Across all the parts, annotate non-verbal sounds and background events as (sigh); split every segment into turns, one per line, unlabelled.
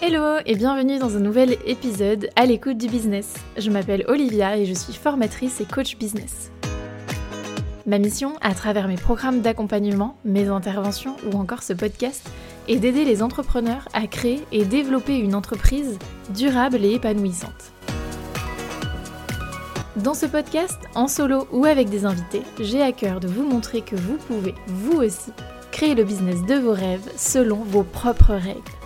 Hello et bienvenue dans un nouvel épisode à l'écoute du business. Je m'appelle Olivia et je suis formatrice et coach business. Ma mission, à travers mes programmes d'accompagnement, mes interventions ou encore ce podcast, est d'aider les entrepreneurs à créer et développer une entreprise durable et épanouissante. Dans ce podcast, en solo ou avec des invités, j'ai à cœur de vous montrer que vous pouvez, vous aussi, créer le business de vos rêves selon vos propres règles.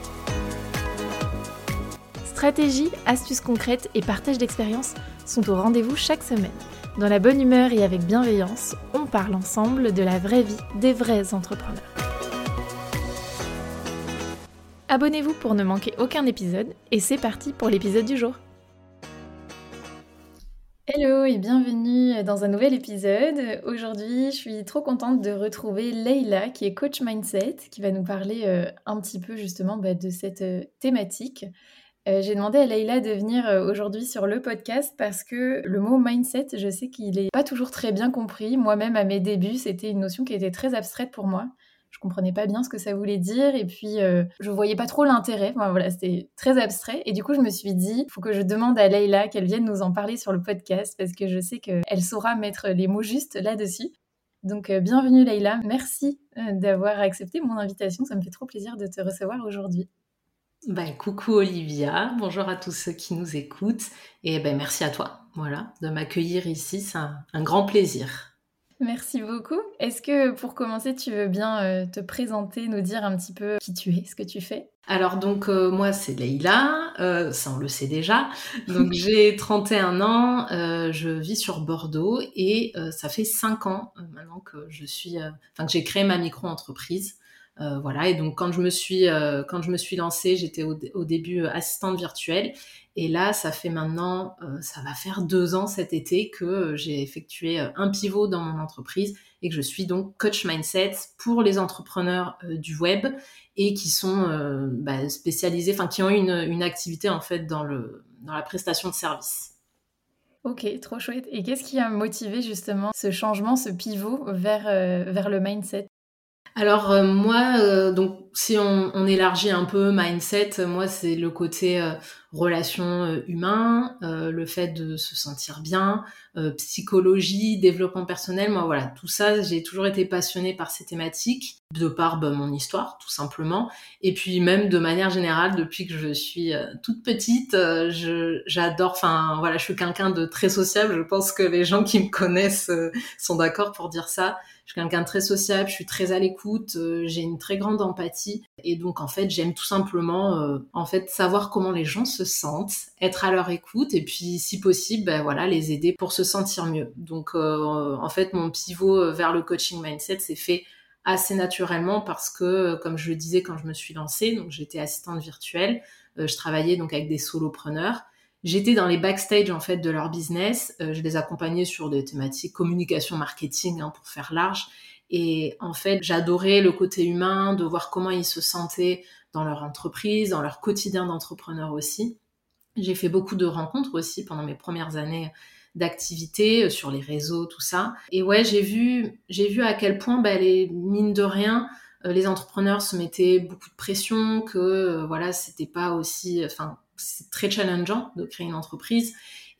Stratégie, astuces concrètes et partage d'expériences sont au rendez-vous chaque semaine. Dans la bonne humeur et avec bienveillance, on parle ensemble de la vraie vie des vrais entrepreneurs. Abonnez-vous pour ne manquer aucun épisode et c'est parti pour l'épisode du jour. Hello et bienvenue dans un nouvel épisode. Aujourd'hui, je suis trop contente de retrouver Leila qui est coach mindset, qui va nous parler euh, un petit peu justement bah, de cette euh, thématique. Euh, j'ai demandé à Leïla de venir euh, aujourd'hui sur le podcast parce que le mot mindset, je sais qu'il n'est pas toujours très bien compris. Moi-même, à mes débuts, c'était une notion qui était très abstraite pour moi. Je comprenais pas bien ce que ça voulait dire et puis euh, je voyais pas trop l'intérêt. voilà, c'était très abstrait et du coup je me suis dit, il faut que je demande à Leïla qu'elle vienne nous en parler sur le podcast parce que je sais qu'elle saura mettre les mots justes là-dessus. Donc bienvenue Leïla, merci d'avoir accepté mon invitation, ça me fait trop plaisir de te recevoir aujourd'hui.
Ben, coucou Olivia, bonjour à tous ceux qui nous écoutent et ben, merci à toi voilà, de m'accueillir ici, c'est un, grand plaisir.
Merci beaucoup. Est-ce que pour commencer, tu veux bien euh, te présenter, nous dire un petit peu qui tu es, ce que tu fais?
Alors donc euh, moi c'est Leïla, euh, ça on le sait déjà. Donc (laughs) j'ai 31 ans, je vis sur Bordeaux et ça fait 5 ans maintenant que je suis, enfin que j'ai créé ma micro-entreprise. Euh, voilà. Et donc quand je me suis euh, lancée, j'étais au, début euh, assistante virtuelle. Et là, ça fait maintenant, ça va faire deux ans cet été que j'ai effectué un pivot dans mon entreprise et que je suis donc coach mindset pour les entrepreneurs du web et qui sont bah, spécialisés, enfin qui ont une, activité en fait dans la prestation de services.
Ok, trop chouette. Et qu'est-ce qui a motivé justement ce changement, ce pivot vers le mindset?
Alors euh, moi, euh, donc si on, élargit un peu mindset, moi c'est le côté euh, relation humain, le fait de se sentir bien, psychologie, développement personnel. Moi voilà, tout ça, j'ai toujours été passionnée par ces thématiques de par bah, mon histoire tout simplement, et puis même de manière générale depuis que je suis toute petite, j'adore. Enfin voilà, je suis quelqu'un de très sociable. Je pense que les gens qui me connaissent sont d'accord pour dire ça. Je suis quelqu'un de très sociable, je suis très à l'écoute, euh, j'ai une très grande empathie et donc en fait j'aime tout simplement euh, en fait savoir comment les gens se sentent, être à leur écoute et puis si possible ben voilà les aider pour se sentir mieux. Donc euh, en fait mon pivot vers le coaching mindset s'est fait assez naturellement parce que comme je le disais quand je me suis lancée, donc j'étais assistante virtuelle, je travaillais donc avec des solopreneurs J'étais dans les backstage en fait de leur business. Euh, je les accompagnais sur des thématiques communication, marketing, hein, pour faire large. Et en fait, j'adorais le côté humain, de voir comment ils se sentaient dans leur entreprise, dans leur quotidien d'entrepreneur aussi. J'ai fait beaucoup de rencontres aussi pendant mes premières années d'activité euh, sur les réseaux, tout ça. Et ouais, j'ai vu, j'ai vu à quel point, bah, les mine de rien, euh, les entrepreneurs se mettaient beaucoup de pression, que voilà, c'était pas aussi, enfin, c'est très challengeant de créer une entreprise.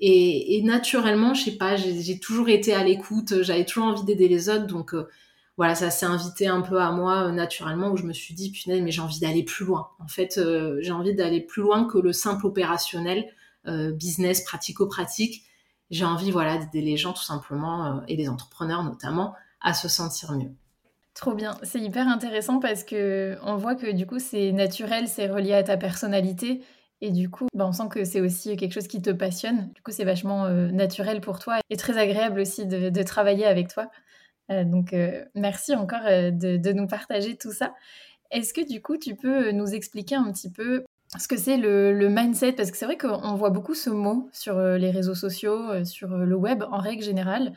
Et, naturellement, je sais pas, j'ai toujours été à l'écoute, j'avais toujours envie d'aider les autres, donc euh, voilà, ça s'est invité un peu à moi euh, naturellement, où je me suis dit, punaise, mais j'ai envie d'aller plus loin. En fait, euh, j'ai envie d'aller plus loin que le simple opérationnel, business pratico-pratique. J'ai envie, voilà, d'aider les gens tout simplement, et les entrepreneurs notamment, à se sentir mieux.
Trop bien, c'est hyper intéressant parce que on voit que du coup c'est naturel, c'est relié à ta personnalité et du coup, bah, on sent que c'est aussi quelque chose qui te passionne. Du coup, c'est vachement euh, naturel pour toi et très agréable aussi de, travailler avec toi. Euh, donc, euh, merci encore de, nous partager tout ça. Est-ce que du coup, tu peux nous expliquer un petit peu ce que c'est le, mindset? Parce que c'est vrai qu'on voit beaucoup ce mot sur les réseaux sociaux, sur le web en règle générale.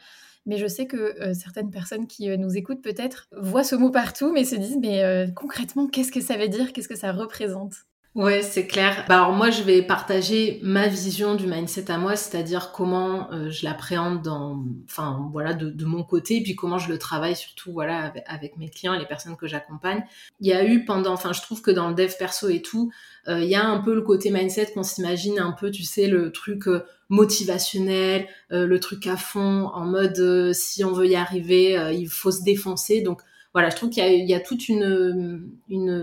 Mais je sais que certaines personnes qui nous écoutent peut-être voient ce mot partout, mais se disent, mais concrètement, qu'est-ce que ça veut dire? Qu'est-ce que ça représente?
Ouais, c'est clair. Bah alors moi, je vais partager ma vision du mindset à moi, c'est-à-dire comment euh, je l'appréhende dans, enfin voilà, de, de, mon côté, et puis comment je le travaille surtout voilà avec, mes clients et les personnes que j'accompagne. Il y a eu pendant, enfin je trouve que dans le dev perso et tout, euh, il y a un peu le côté mindset qu'on s'imagine un peu, tu sais, le truc euh, motivationnel, le truc à fond, en mode si on veut y arriver, il faut se défoncer. Donc voilà, je trouve qu'il y, a toute une,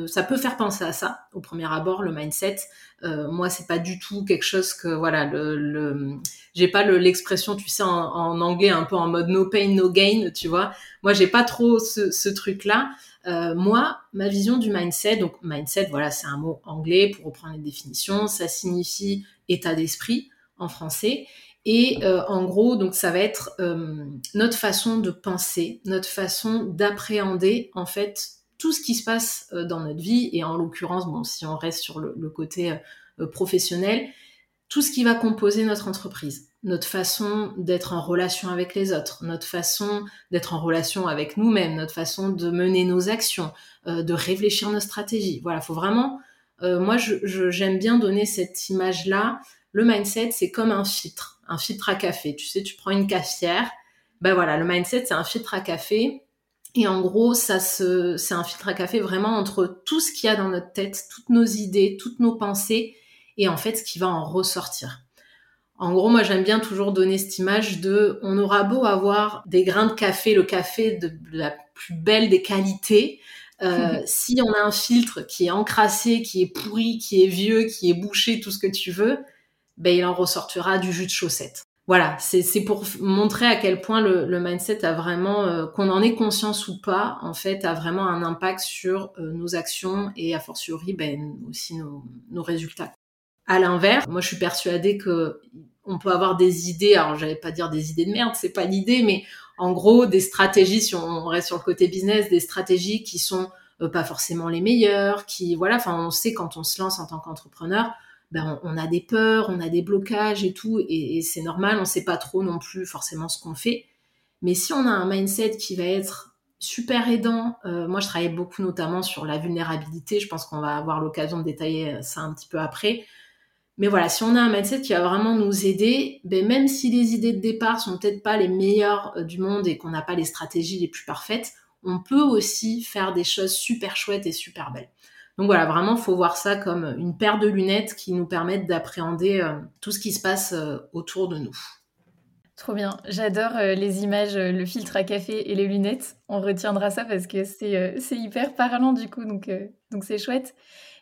ça peut faire penser à ça au premier abord, le mindset. Euh, moi, c'est pas du tout quelque chose que, voilà, le, j'ai pas l'expression, tu sais, en, anglais un peu en mode no pain, no gain, tu vois. Moi, j'ai pas trop ce, ce truc-là. Euh, moi, ma vision du mindset, donc mindset, voilà, c'est un mot anglais pour reprendre les définitions. Ça signifie état d'esprit en français. Et euh, en gros, donc ça va être euh, notre façon de penser, notre façon d'appréhender en fait tout ce qui se passe euh, dans notre vie et en l'occurrence, bon, si on reste sur le, côté professionnel, tout ce qui va composer notre entreprise, notre façon d'être en relation avec les autres, notre façon d'être en relation avec nous-mêmes, notre façon de mener nos actions, de réfléchir nos stratégies. Voilà, faut vraiment. moi, j'aime je, bien donner cette image-là. Le mindset, c'est comme un filtre un filtre à café. Tu sais, tu prends une cafetière. Ben voilà, le mindset, c'est un filtre à café. Et en gros, ça se, c'est un filtre à café vraiment entre tout ce qu'il y a dans notre tête, toutes nos idées, toutes nos pensées, et en fait, ce qui va en ressortir. En gros, moi, j'aime bien toujours donner cette image de, on aura beau avoir des grains de café, le café de la plus belle des qualités, euh, (laughs) si on a un filtre qui est encrassé, qui est pourri, qui est vieux, qui est bouché, tout ce que tu veux, ben, il en ressortira du jus de chaussette. Voilà, c'est pour montrer à quel point le, mindset a vraiment, euh, qu'on en ait conscience ou pas, en fait, a vraiment un impact sur euh, nos actions et a fortiori ben, aussi nos, nos résultats. À l'inverse, moi je suis persuadée que on peut avoir des idées, alors j'allais pas dire des idées de merde, c'est pas l'idée, mais en gros des stratégies, si on reste sur le côté business, des stratégies qui sont euh, pas forcément les meilleures, qui voilà, enfin on sait quand on se lance en tant qu'entrepreneur, ben, on, a des peurs, on a des blocages et tout, et, c'est normal, on ne sait pas trop non plus forcément ce qu'on fait. Mais si on a un mindset qui va être super aidant, euh, moi je travaille beaucoup notamment sur la vulnérabilité, je pense qu'on va avoir l'occasion de détailler ça un petit peu après. Mais voilà, si on a un mindset qui va vraiment nous aider, ben même si les idées de départ sont peut-être pas les meilleures euh, du monde et qu'on n'a pas les stratégies les plus parfaites, on peut aussi faire des choses super chouettes et super belles. Donc voilà, vraiment, faut voir ça comme une paire de lunettes qui nous permettent d'appréhender euh, tout ce qui se passe euh, autour de nous.
Trop bien. J'adore euh, les images, le filtre à café et les lunettes. On retiendra ça parce que c'est hyper parlant du coup, donc donc c'est chouette.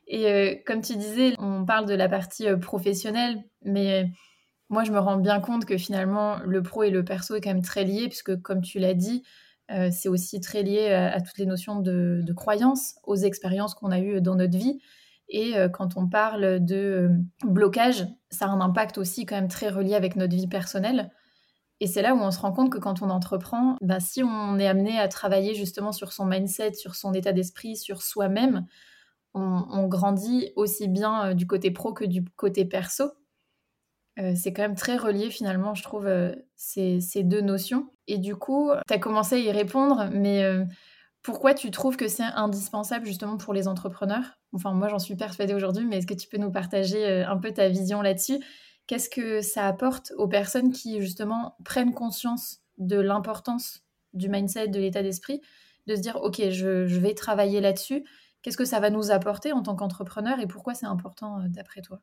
Et comme tu disais, on parle de la partie professionnelle, mais moi je me rends bien compte que finalement le pro et le perso est quand même très lié, puisque comme tu l'as dit, c'est aussi très lié à, toutes les notions de, de croyance, aux expériences qu'on a eues dans notre vie. Et euh, quand on parle de euh, blocage, ça a un impact aussi quand même très relié avec notre vie personnelle. Et c'est là où on se rend compte que quand on entreprend, bah, si on est amené à travailler justement sur son mindset, sur son état d'esprit, sur soi-même, on, grandit aussi bien du côté pro que du côté perso. Euh, c'est quand même très relié finalement, je trouve, euh, ces, deux notions. Et du coup, tu as commencé à y répondre, mais euh, pourquoi tu trouves que c'est indispensable justement pour les entrepreneurs? Enfin, moi j'en suis persuadée aujourd'hui, mais est-ce que tu peux nous partager un peu ta vision là-dessus? Qu'est-ce que ça apporte aux personnes qui justement prennent conscience de l'importance du mindset, de l'état d'esprit, de se dire, OK, je, je vais travailler là-dessus Qu'est-ce que ça va nous apporter en tant qu'entrepreneur et pourquoi c'est important d'après toi?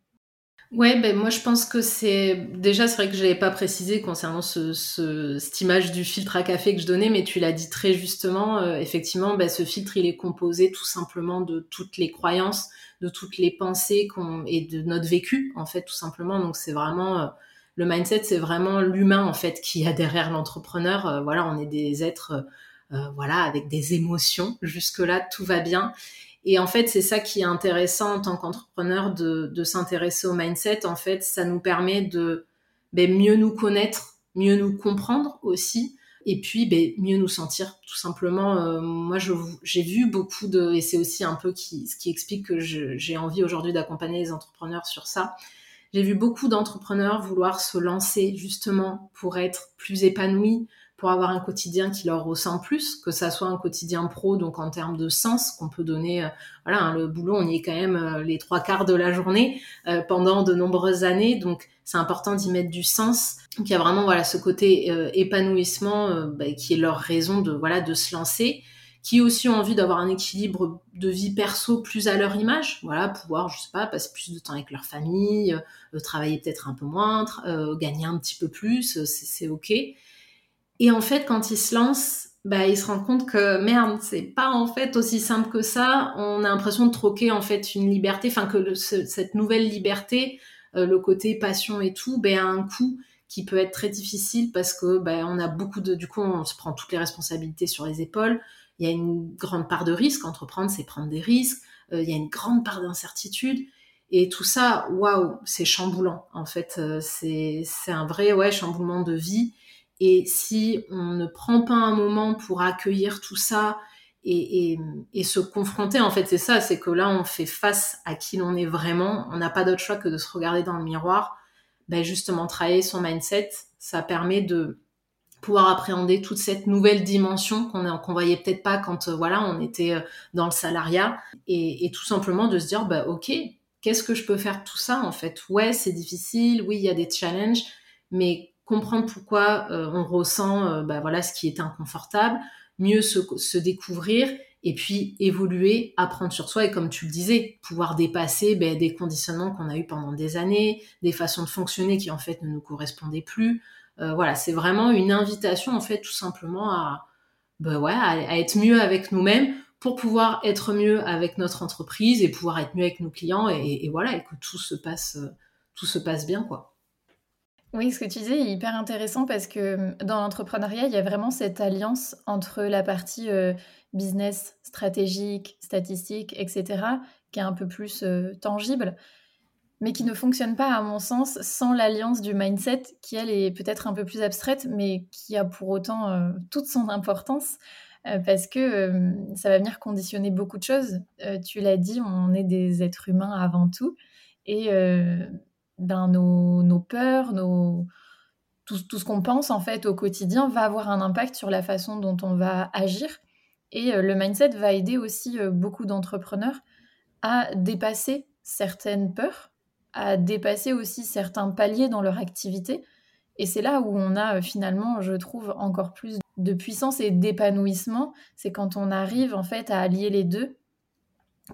Ouais, ben moi je pense que c'est déjà c'est vrai que je n'avais pas précisé concernant ce, cette image du filtre à café que je donnais, mais tu l'as dit très justement. Euh, effectivement, ben, ce filtre il est composé tout simplement de toutes les croyances, de toutes les pensées qu'on et de notre vécu en fait tout simplement. Donc c'est vraiment euh, le mindset, c'est vraiment l'humain en fait qui a derrière l'entrepreneur. Euh, voilà, on est des êtres voilà avec des émotions. Jusque là tout va bien. Et en fait, c'est ça qui est intéressant en tant qu'entrepreneur de, s'intéresser au mindset. En fait, ça nous permet de ben, mieux nous connaître, mieux nous comprendre aussi, et puis ben, mieux nous sentir. Tout simplement, euh, moi, j'ai vu beaucoup de, et c'est aussi un peu ce qui explique que j'ai envie aujourd'hui d'accompagner les entrepreneurs sur ça. J'ai vu beaucoup d'entrepreneurs vouloir se lancer justement pour être plus épanouis, pour avoir un quotidien qui leur ressemble plus, que ça soit un quotidien pro, donc en termes de sens qu'on peut donner. Euh, voilà, hein, le boulot, on y est quand même euh, les trois quarts de la journée euh, pendant de nombreuses années, donc c'est important d'y mettre du sens. Donc il y a vraiment voilà ce côté épanouissement bah, qui est leur raison de voilà de se lancer qui aussi ont envie d'avoir un équilibre de vie perso plus à leur image, voilà, pouvoir, je sais pas, passer plus de temps avec leur famille, travailler peut-être un peu moins, gagner un petit peu plus, c'est ok. Et en fait, quand il se lance, bah, il se rend compte que merde, c'est pas en fait aussi simple que ça. On a l'impression de troquer en fait une liberté, enfin que cette nouvelle liberté, euh, le côté passion et tout, ben, a un coût qui peut être très difficile parce que ben, on a beaucoup de, du coup, on se prend toutes les responsabilités sur les épaules. Il y a une grande part de risque. Entreprendre, c'est prendre des risques. Euh, il y a une grande part d'incertitude. Et tout ça, waouh, c'est chamboulant. En fait, euh, c'est un vrai ouais chamboulement de vie. Et si on ne prend pas un moment pour accueillir tout ça et, se confronter, en fait, c'est ça, c'est que là, on fait face à qui l'on est vraiment. On n'a pas d'autre choix que de se regarder dans le miroir. Ben justement, travailler son mindset, ça permet de pouvoir appréhender toute cette nouvelle dimension qu'on ne voyait peut-être pas quand euh, voilà on était euh, dans le salariat et, tout simplement de se dire bah ok qu'est-ce que je peux faire de tout ça en fait? Ouais c'est difficile oui il y a des challenges mais comprendre pourquoi euh, on ressent euh, bah, voilà ce qui est inconfortable, mieux se, découvrir et puis évoluer, apprendre sur soi et comme tu le disais, pouvoir dépasser ben, des conditionnements qu'on a eu pendant des années, des façons de fonctionner qui en fait ne nous correspondaient plus. Euh, voilà, c'est vraiment une invitation en fait tout simplement à, ben, ouais, à, être mieux avec nous-mêmes pour pouvoir être mieux avec notre entreprise et pouvoir être mieux avec nos clients et, et voilà et que tout se passe tout se passe bien quoi.
Oui, ce que tu disais est hyper intéressant parce que mmh, dans l'entrepreneuriat, il y a vraiment cette alliance entre la partie business, stratégique, statistique, etc., qui est un peu plus tangible, mais qui ne fonctionne pas, à mon sens, sans l'alliance du mindset, qui, elle, est peut-être un peu plus abstraite, mais qui a pour autant toute son importance, parce que ça va venir conditionner beaucoup de choses. tu l'as dit, on est des êtres humains avant tout. Et ben, nos, peurs, nos, tout, ce qu'on pense en fait au quotidien va avoir un impact sur la façon dont on va agir. Et euh, le mindset va aider aussi euh, beaucoup d'entrepreneurs à dépasser certaines peurs, à dépasser aussi certains paliers dans leur activité. Et c'est là où on a euh, finalement, je trouve, encore plus de puissance et d'épanouissement. C'est quand on arrive en fait à allier les deux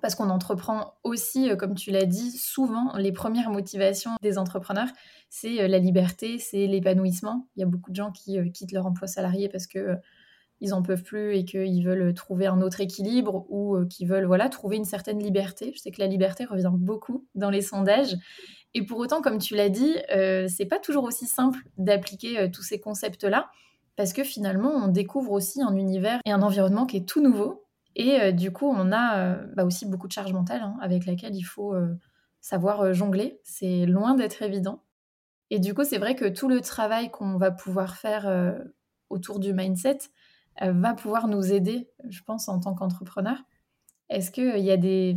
parce qu'on entreprend aussi, euh, comme tu l'as dit, souvent, les premières motivations des entrepreneurs, c'est euh, la liberté, c'est l'épanouissement. Il y a beaucoup de gens qui euh, quittent leur emploi salarié parce que ils en peuvent plus et qu'ils veulent trouver un autre équilibre ou qu'ils veulent voilà trouver une certaine liberté. Je sais que la liberté revient beaucoup dans les sondages. Et pour autant, comme tu l'as dit, c'est pas toujours aussi simple d'appliquer tous ces concepts-là parce que finalement, on découvre aussi un univers et un environnement qui est tout nouveau et euh, du coup, on a euh, bah, aussi beaucoup de charge mentale hein, avec laquelle il faut euh, savoir jongler. C'est loin d'être évident. Et du coup, c'est vrai que tout le travail qu'on va pouvoir faire autour du mindset va pouvoir nous aider, je pense, en tant qu'entrepreneur. Est-ce qu'il y a des,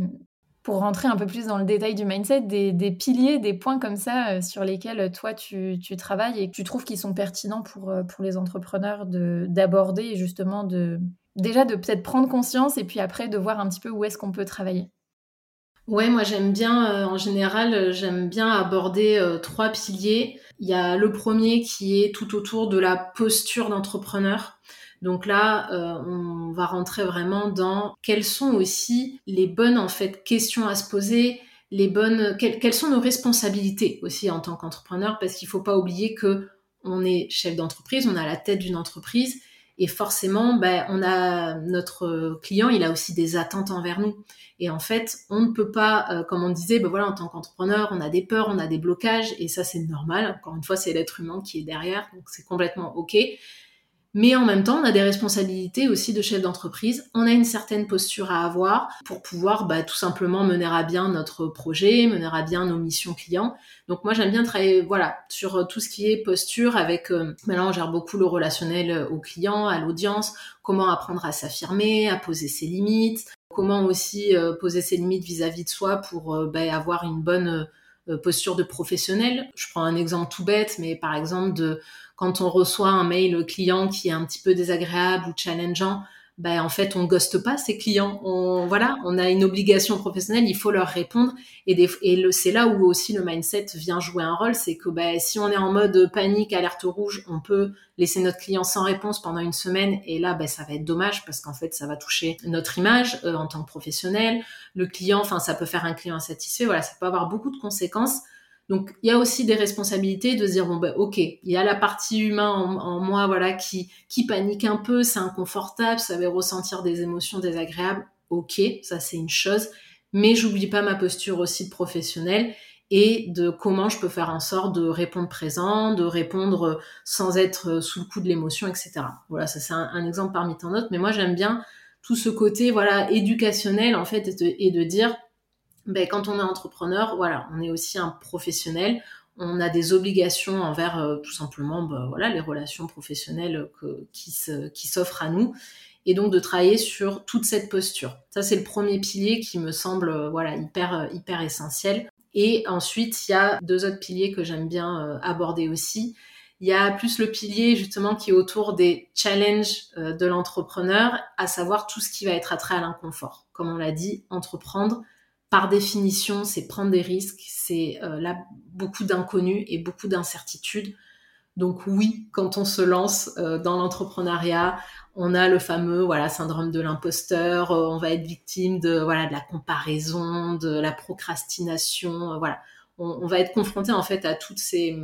pour rentrer un peu plus dans le détail du mindset, des, piliers, des points comme ça sur lesquels toi tu, travailles et que tu trouves qu'ils sont pertinents pour, pour les entrepreneurs d'aborder justement de, déjà de peut-être prendre conscience et puis après de voir un petit peu où est-ce qu'on peut travailler.
Ouais, moi j'aime bien, euh, en général, euh, j'aime bien aborder euh, trois piliers. Il y a le premier qui est tout autour de la posture d'entrepreneur. Donc là, on va rentrer vraiment dans quelles sont aussi les bonnes en fait questions à se poser, les bonnes, quelles, sont nos responsabilités aussi en tant qu'entrepreneur, parce qu'il faut pas oublier que on est chef d'entreprise, on a la tête d'une entreprise et forcément, ben, on a notre client, il a aussi des attentes envers nous. Et en fait, on ne peut pas, euh, comme on disait, ben voilà, en tant qu'entrepreneur, on a des peurs, on a des blocages, et ça c'est normal. Encore une fois, c'est l'être humain qui est derrière, donc c'est complètement ok. Mais en même temps, on a des responsabilités aussi de chef d'entreprise. On a une certaine posture à avoir pour pouvoir bah, tout simplement mener à bien notre projet, mener à bien nos missions clients. Donc moi, j'aime bien travailler voilà sur euh, tout ce qui est posture avec. Euh, maintenant, on gère beaucoup le relationnel euh, au client, à l'audience, comment apprendre à s'affirmer, à poser ses limites, comment aussi poser ses limites vis-à-vis de soi pour bah, avoir une bonne posture de professionnel. Je prends un exemple tout bête, mais par exemple de quand on reçoit un mail client qui est un petit peu désagréable ou challengeant, ben en fait on ghoste pas ses clients. On voilà, on a une obligation professionnelle, il faut leur répondre. Et, des, et c'est là où aussi le mindset vient jouer un rôle, c'est que ben, si on est en mode panique, alerte rouge, on peut laisser notre client sans réponse pendant une semaine. Et là, ben, ça va être dommage parce qu'en fait, ça va toucher notre image euh, en tant que professionnel. Le client, enfin, ça peut faire un client insatisfait. Voilà, ça peut avoir beaucoup de conséquences. Donc il y a aussi des responsabilités de se dire bon ben ok, il y a la partie humain en, moi voilà qui qui panique un peu, c'est inconfortable, ça va ressentir des émotions désagréables. Ok, ça c'est une chose, mais j'oublie pas ma posture aussi de professionnel et de comment je peux faire en sorte de répondre présent, de répondre sans être sous le coup de l'émotion, etc. Voilà, ça c'est un, exemple parmi tant d'autres, mais moi j'aime bien tout ce côté voilà éducationnel en fait et de dire ben, quand on est entrepreneur, voilà, on est aussi un professionnel. On a des obligations envers euh, tout simplement ben, voilà, les relations professionnelles qui, s'offrent à nous. Et donc de travailler sur toute cette posture. Ça, c'est le premier pilier qui me semble euh, voilà, hyper, euh, hyper essentiel. Et ensuite, il y a deux autres piliers que j'aime bien aborder aussi. Il y a plus le pilier justement qui est autour des challenges de l'entrepreneur, à savoir tout ce qui va être attrait à l'inconfort. Comme on l'a dit, entreprendre, par définition, c'est prendre des risques, c'est euh, là beaucoup d'inconnus et beaucoup d'incertitudes. Donc oui, quand on se lance euh, dans l'entrepreneuriat, on a le fameux voilà syndrome de l'imposteur, euh, on va être victime de voilà de la comparaison, de la procrastination, voilà. On, on, va être confronté en fait à toutes ces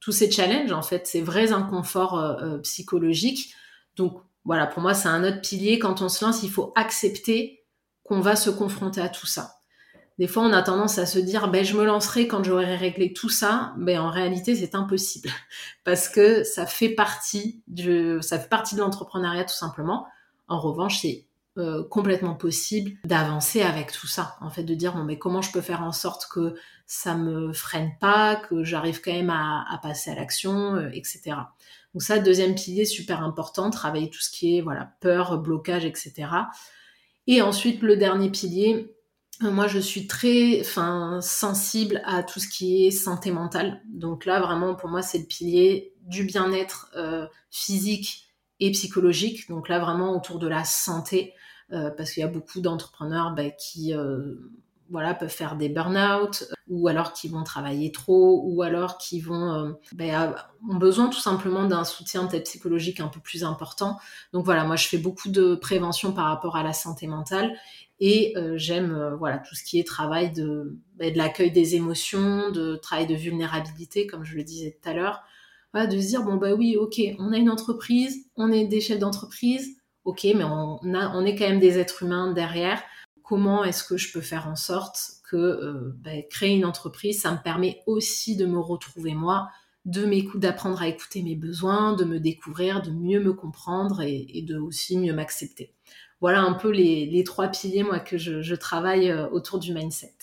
tous ces challenges en fait, ces vrais inconforts psychologiques. Donc voilà, pour moi c'est un autre pilier quand on se lance, il faut accepter qu'on va se confronter à tout ça des fois, on a tendance à se dire, ben, je me lancerai quand j'aurai réglé tout ça. Mais en réalité, c'est impossible (laughs) parce que ça fait partie du, ça fait partie de l'entrepreneuriat tout simplement. En revanche, c'est euh, complètement possible d'avancer avec tout ça. En fait, de dire, bon, mais comment je peux faire en sorte que ça me freine pas, que j'arrive quand même à, passer à l'action, euh, etc. Donc ça, deuxième pilier super important, travailler tout ce qui est, voilà, peur, blocage, etc. Et ensuite, le dernier pilier, moi, je suis très sensible à tout ce qui est santé mentale. Donc là, vraiment, pour moi, c'est le pilier du bien-être euh, physique et psychologique. Donc là, vraiment autour de la santé, euh, parce qu'il y a beaucoup d'entrepreneurs bah, qui euh, voilà, peuvent faire des burn-out, ou alors qui vont travailler trop, ou alors qui vont bah, ont besoin tout simplement d'un soutien psychologique un peu plus important. Donc voilà, moi, je fais beaucoup de prévention par rapport à la santé mentale. Et euh, j'aime euh, voilà tout ce qui est travail de, bah, de l'accueil des émotions, de travail de vulnérabilité, comme je le disais tout à l'heure. Voilà, de se dire bon bah oui, ok, on a une entreprise, on est des chefs d'entreprise, ok, mais on, a, on est quand même des êtres humains derrière. Comment est-ce que je peux faire en sorte que euh, bah, créer une entreprise, ça me permet aussi de me retrouver moi, de d'apprendre à écouter mes besoins, de me découvrir, de mieux me comprendre et de aussi mieux m'accepter voilà un peu les, trois piliers, moi, que je, travaille euh, autour du mindset.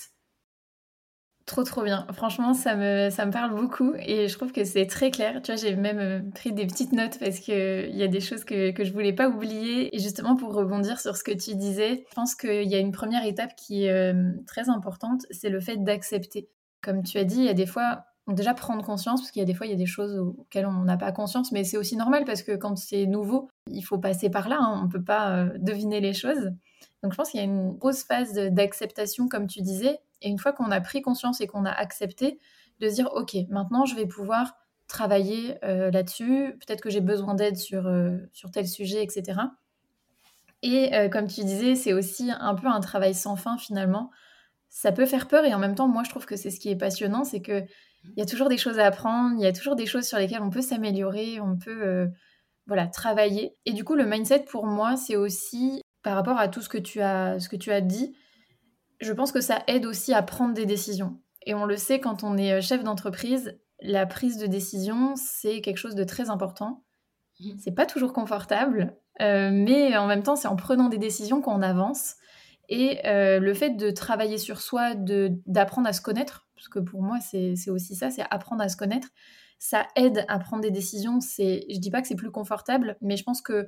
Trop trop bien. Franchement, ça me, ça me parle beaucoup et je trouve que c'est très clair. Tu vois, j'ai même euh, pris des petites notes parce qu'il y a des choses que, que je voulais pas oublier. Et justement, pour rebondir sur ce que tu disais, je pense qu'il y a une première étape qui est euh, très importante, c'est le fait d'accepter. Comme tu as dit, il y a des fois, déjà prendre conscience, parce qu'il y a des fois, il y a des choses auxquelles on n'a pas conscience, mais c'est aussi normal parce que quand c'est nouveau, il faut passer par là, hein, on ne peut pas euh, deviner les choses. Donc je pense qu'il y a une grosse phase d'acceptation, comme tu disais, et une fois qu'on a pris conscience et qu'on a accepté, de dire, OK, maintenant je vais pouvoir travailler euh, là-dessus, peut-être que j'ai besoin d'aide sur, euh, sur tel sujet, etc. Et comme tu disais, c'est aussi un peu un travail sans fin finalement. Ça peut faire peur et en même temps, moi je trouve que c'est ce qui est passionnant, c'est que il y a toujours des choses à apprendre, il y a toujours des choses sur lesquelles on peut s'améliorer, on peut euh, voilà, travailler. Et du coup, le mindset pour moi, c'est aussi par rapport à tout ce que tu as, ce que tu as dit, je pense que ça aide aussi à prendre des décisions. Et on le sait quand on est euh, chef d'entreprise, la prise de décision, c'est quelque chose de très important. Mmh. C'est pas toujours confortable, euh, mais en même temps, c'est en prenant des décisions qu'on avance. Et le fait de travailler sur soi, d'apprendre à se connaître, parce que pour moi, c'est aussi ça, c'est apprendre à se connaître. Ça aide à prendre des décisions. C'est, je dis pas que c'est plus confortable, mais je pense que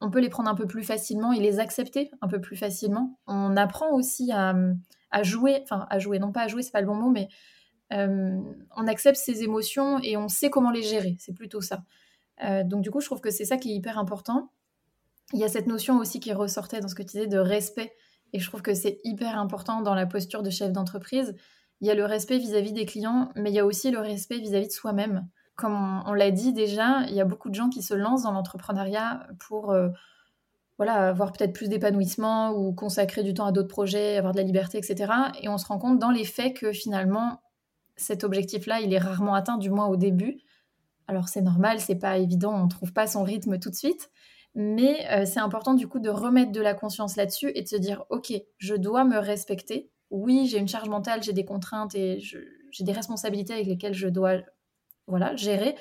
on peut les prendre un peu plus facilement et les accepter un peu plus facilement. On apprend aussi à, jouer, enfin à jouer, non pas à jouer, c'est pas le bon mot, mais on accepte ses émotions et on sait comment les gérer. C'est plutôt ça. donc du coup, je trouve que c'est ça qui est hyper important. Il y a cette notion aussi qui ressortait dans ce que tu disais de respect. Et je trouve que c'est hyper important dans la posture de chef d'entreprise. Il y a le respect vis-à-vis des clients, mais il y a aussi le respect vis-à-vis de soi-même. Comme on, l'a dit déjà, il y a beaucoup de gens qui se lancent dans l'entrepreneuriat pour euh, voilà, avoir peut-être plus d'épanouissement ou consacrer du temps à d'autres projets, avoir de la liberté, etc. Et on se rend compte dans les faits que finalement, cet objectif-là, il est rarement atteint, du moins au début. Alors c'est normal, c'est pas évident, on trouve pas son rythme tout de suite. Mais euh, c'est important du coup de remettre de la conscience là-dessus et de se dire, ok, je dois me respecter. Oui, j'ai une charge mentale, j'ai des contraintes et j'ai des responsabilités avec lesquelles je dois voilà, gérer,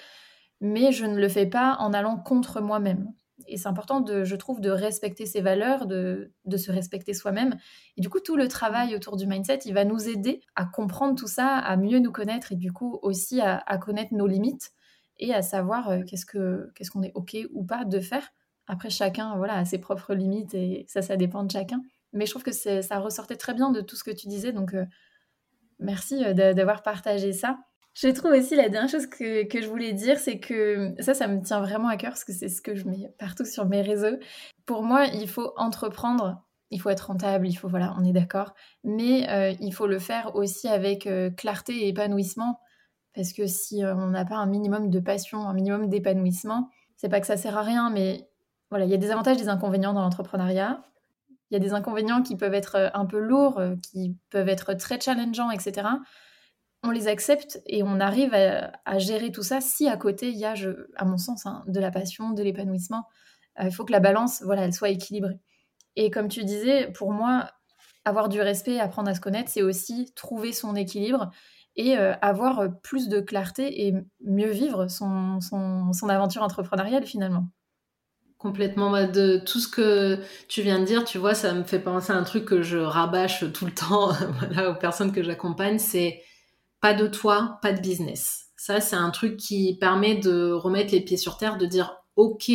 mais je ne le fais pas en allant contre moi-même. Et c'est important, de, je trouve, de respecter ses valeurs, de, se respecter soi-même. Et du coup, tout le travail autour du mindset, il va nous aider à comprendre tout ça, à mieux nous connaître et du coup aussi à, connaître nos limites et à savoir euh, qu'est-ce que qu'est-ce qu'on est OK ou pas de faire après, chacun voilà, a ses propres limites et ça, ça dépend de chacun. Mais je trouve que ça ressortait très bien de tout ce que tu disais. Donc, euh, merci euh, d'avoir partagé ça. Je trouve aussi la dernière chose que, que je voulais dire, c'est que ça, ça me tient vraiment à cœur parce que c'est ce que je mets partout sur mes réseaux. Pour moi, il faut entreprendre, il faut être rentable, il faut, voilà, on est d'accord, mais euh, il faut le faire aussi avec clarté et épanouissement. Parce que si on n'a pas un minimum de passion, un minimum d'épanouissement, c'est pas que ça sert à rien, mais voilà, il y a des avantages, des inconvénients dans l'entrepreneuriat. Il y a des inconvénients qui peuvent être euh, un peu lourds, euh, qui peuvent être très challengeants, etc. On les accepte et on arrive à, gérer tout ça si à côté il y a, à mon sens, hein, de la passion, de l'épanouissement. Euh, il faut que la balance, voilà, soit équilibrée. Et comme tu disais, pour moi, avoir du respect, apprendre à se connaître, c'est aussi trouver son équilibre et avoir plus de clarté et mieux vivre son aventure entrepreneuriale finalement.
Complètement. De tout ce que tu viens de dire, tu vois, ça me fait penser à un truc que je rabâche tout le temps (laughs) voilà, aux personnes que j'accompagne, c'est pas de toi, pas de business. Ça, c'est un truc qui permet de remettre les pieds sur terre, de dire, OK,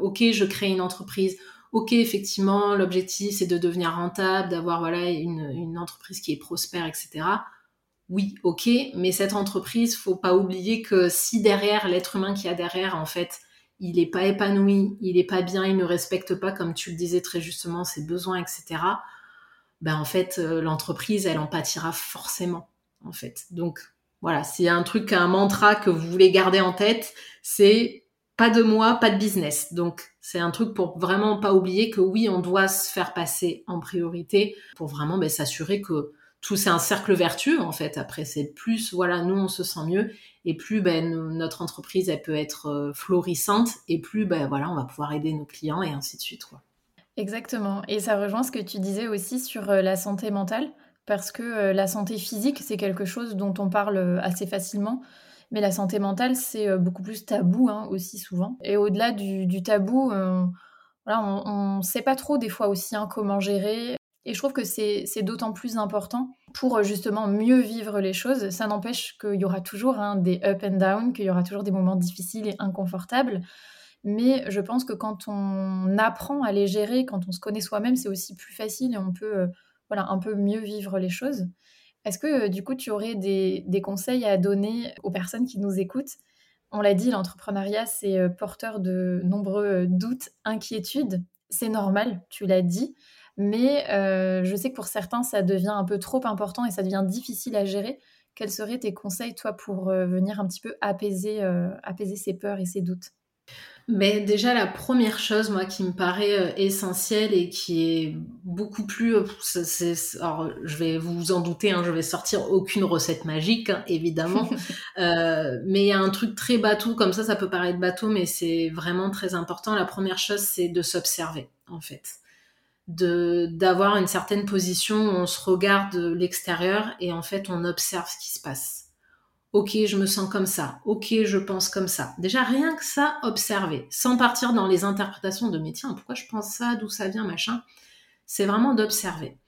OK, je crée une entreprise. OK, effectivement, l'objectif, c'est de devenir rentable, d'avoir voilà, une, une entreprise qui est prospère, etc. Oui, OK, mais cette entreprise, faut pas oublier que si derrière, l'être humain qui a derrière, en fait, il n'est pas épanoui, il n'est pas bien, il ne respecte pas, comme tu le disais très justement, ses besoins, etc. Ben en fait, euh, l'entreprise, elle en pâtira forcément, en fait. Donc voilà, s'il y a un truc, un mantra que vous voulez garder en tête, c'est pas de moi, pas de business. Donc c'est un truc pour vraiment pas oublier que oui, on doit se faire passer en priorité pour vraiment ben, s'assurer que tout c'est un cercle vertueux en fait. Après, c'est plus, voilà, nous on se sent mieux et plus ben, notre entreprise elle peut être euh, florissante et plus ben, voilà, on va pouvoir aider nos clients et ainsi de suite.
Exactement. Et ça rejoint ce que tu disais aussi sur euh, la santé mentale parce que euh, la santé physique c'est quelque chose dont on parle assez facilement. Mais la santé mentale, c'est beaucoup plus tabou hein, aussi souvent. Et au-delà du, tabou, on ne sait pas trop des fois aussi hein, comment gérer. Et je trouve que c'est d'autant plus important pour euh, justement mieux vivre les choses. Ça n'empêche qu'il y aura toujours hein, des up and down, qu'il y aura toujours des moments difficiles et inconfortables. Mais je pense que quand on apprend à les gérer, quand on se connaît soi-même, c'est aussi plus facile et on peut euh, voilà, un peu mieux vivre les choses. Est-ce que euh, du coup, tu aurais des, des, conseils à donner aux personnes qui nous écoutent? On l'a dit, l'entrepreneuriat, c'est porteur de nombreux doutes, inquiétudes. C'est normal, tu l'as dit. Mais euh, je sais que pour certains, ça devient un peu trop important et ça devient difficile à gérer. Quels seraient tes conseils, toi, pour euh, venir un petit peu apaiser, euh, apaiser ces peurs et ces doutes?
Mais déjà la première chose moi qui me paraît essentielle et qui est beaucoup plus alors je vais vous en douter hein, je vais sortir aucune recette magique hein, évidemment. (laughs) Mais il y a un truc très bateau comme ça ça peut paraître bateau mais c'est vraiment très important. La première chose c'est de s'observer en fait de d'avoir une certaine position où on se regarde de l'extérieur et en fait on observe ce qui se passe. Ok, je me sens comme ça. Ok, je pense comme ça. Déjà rien que ça, observer, sans partir dans les interprétations de mais tiens, pourquoi je pense ça, d'où ça vient, machin? C'est vraiment d'observer.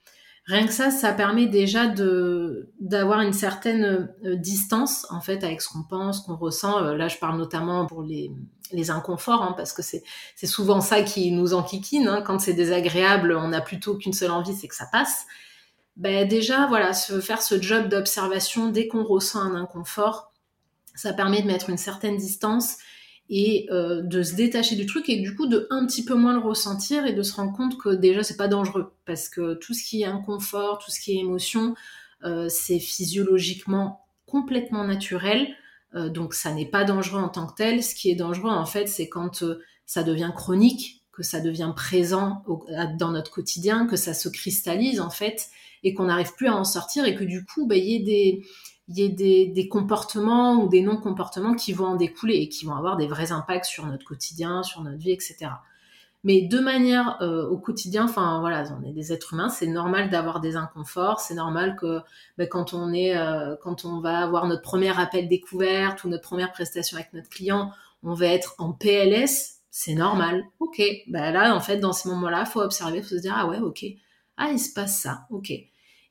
Rien que ça, ça permet déjà de d'avoir une certaine euh, distance en fait avec ce qu'on pense, qu'on ressent. Euh, là, je parle notamment pour les les inconforts, hein, parce que c'est souvent ça qui nous enquiquine. Hein. Quand c'est désagréable, on n'a plutôt qu'une seule envie, c'est que ça passe. ben déjà, voilà, se faire ce job d'observation dès qu'on ressent un inconfort, ça permet de mettre une certaine distance et euh, de se détacher du truc et du coup de un petit peu moins le ressentir et de se rendre compte que déjà c'est pas dangereux parce que tout ce qui est inconfort, tout ce qui est émotion, euh, c'est physiologiquement complètement naturel. Euh, donc ça n'est pas dangereux en tant que tel. Ce qui est dangereux en fait, c'est quand ça devient chronique, que ça devient présent dans notre quotidien, que ça se cristallise en fait et qu'on n'arrive plus à en sortir et que du coup, bah, il y ait des il y ait des, comportements ou des non-comportements qui vont en découler et qui vont avoir des vrais impacts sur notre quotidien, sur notre vie, etc. Mais de manière euh, au quotidien, enfin voilà, on est des êtres humains, c'est normal d'avoir des inconforts, c'est normal que ben, quand on est, euh, quand on va avoir notre premier appel découverte ou notre première prestation avec notre client, on va être en PLS, c'est normal. Ok, ben là en fait dans ces moments-là, faut observer, faut se dire ah ouais ok, ah il se passe ça, ok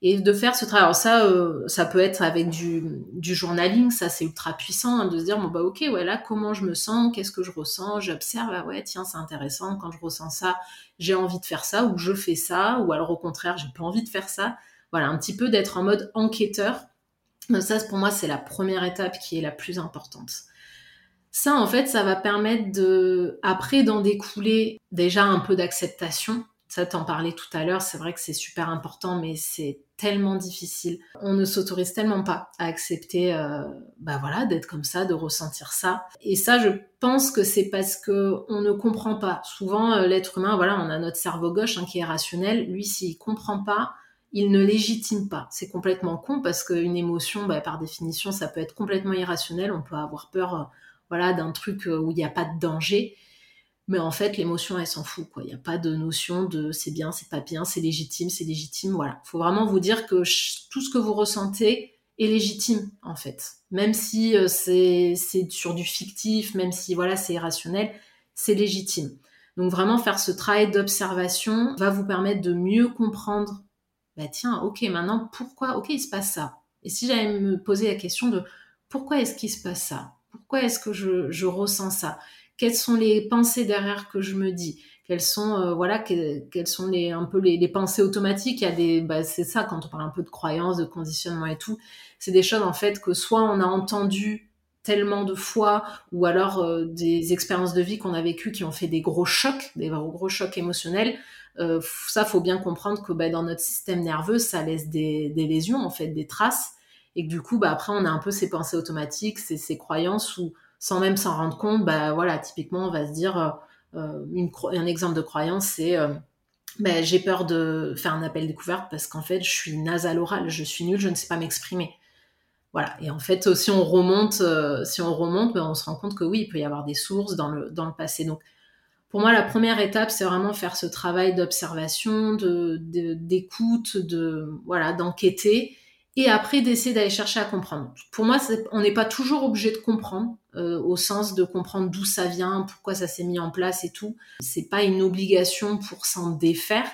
et de faire ce travail. Alors ça, euh, ça peut être avec du, journaling, ça c'est ultra puissant, hein, de se dire, bon bah ok, ouais, là, comment je me sens, qu'est-ce que je ressens, j'observe, ah ouais, tiens, c'est intéressant, quand je ressens ça, j'ai envie de faire ça, ou je fais ça, ou alors au contraire, j'ai pas envie de faire ça. Voilà, un petit peu d'être en mode enquêteur. Ça, pour moi, c'est la première étape qui est la plus importante. Ça, en fait, ça va permettre de, après, d'en découler déjà un peu d'acceptation, ça, t'en parlais tout à l'heure, c'est vrai que c'est super important, mais c'est tellement difficile. On ne s'autorise tellement pas à accepter, euh, bah voilà, d'être comme ça, de ressentir ça. Et ça, je pense que c'est parce que on ne comprend pas. Souvent, euh, l'être humain, voilà, on a notre cerveau gauche hein, qui est rationnel. Lui, s'il comprend pas, il ne légitime pas. C'est complètement con parce qu'une émotion, bah, par définition, ça peut être complètement irrationnel. On peut avoir peur, euh, voilà, d'un truc où il n'y a pas de danger. Mais en fait, l'émotion, elle s'en fout. Quoi. Il n'y a pas de notion de c'est bien, c'est pas bien, c'est légitime, c'est légitime. Voilà. Il faut vraiment vous dire que tout ce que vous ressentez est légitime, en fait. Même si euh, c'est sur du fictif, même si voilà, c'est irrationnel, c'est légitime. Donc vraiment faire ce travail d'observation va vous permettre de mieux comprendre, bah tiens, ok, maintenant pourquoi, ok, il se passe ça. Et si j'allais me poser la question de pourquoi est-ce qu'il se passe ça? Pourquoi est-ce que je, je ressens ça? Quelles sont les pensées derrière que je me dis? Quelles sont euh, voilà quelles, sont les un peu les, pensées automatiques? Il y a des bah, c'est ça quand on parle un peu de croyances de conditionnement et tout c'est des choses en fait que soit on a entendu tellement de fois ou alors euh, des expériences de vie qu'on a vécues qui ont fait des gros chocs des gros, chocs émotionnels euh, ça faut bien comprendre que bah, dans notre système nerveux ça laisse des, lésions en fait des traces et que du coup bah, après on a un peu ces pensées automatiques ces, ces croyances où sans même s'en rendre compte, bah voilà, typiquement, on va se dire, euh, euh, un exemple de croyance, c'est euh, bah, j'ai peur de faire un appel découverte parce qu'en fait, je suis nasal oral, je suis nulle, je ne sais pas m'exprimer. Voilà. Et en fait, si on remonte, si on remonte, bah, on se rend compte que oui, il peut y avoir des sources dans le, dans le passé. Donc, pour moi, la première étape, c'est vraiment faire ce travail d'observation, de, d'écoute, de, voilà, d'enquêter et après d'essayer d'aller chercher à comprendre. Pour moi, on n'est pas toujours obligé de comprendre, euh, au sens de comprendre d'où ça vient, pourquoi ça s'est mis en place et tout. C'est pas une obligation pour s'en défaire,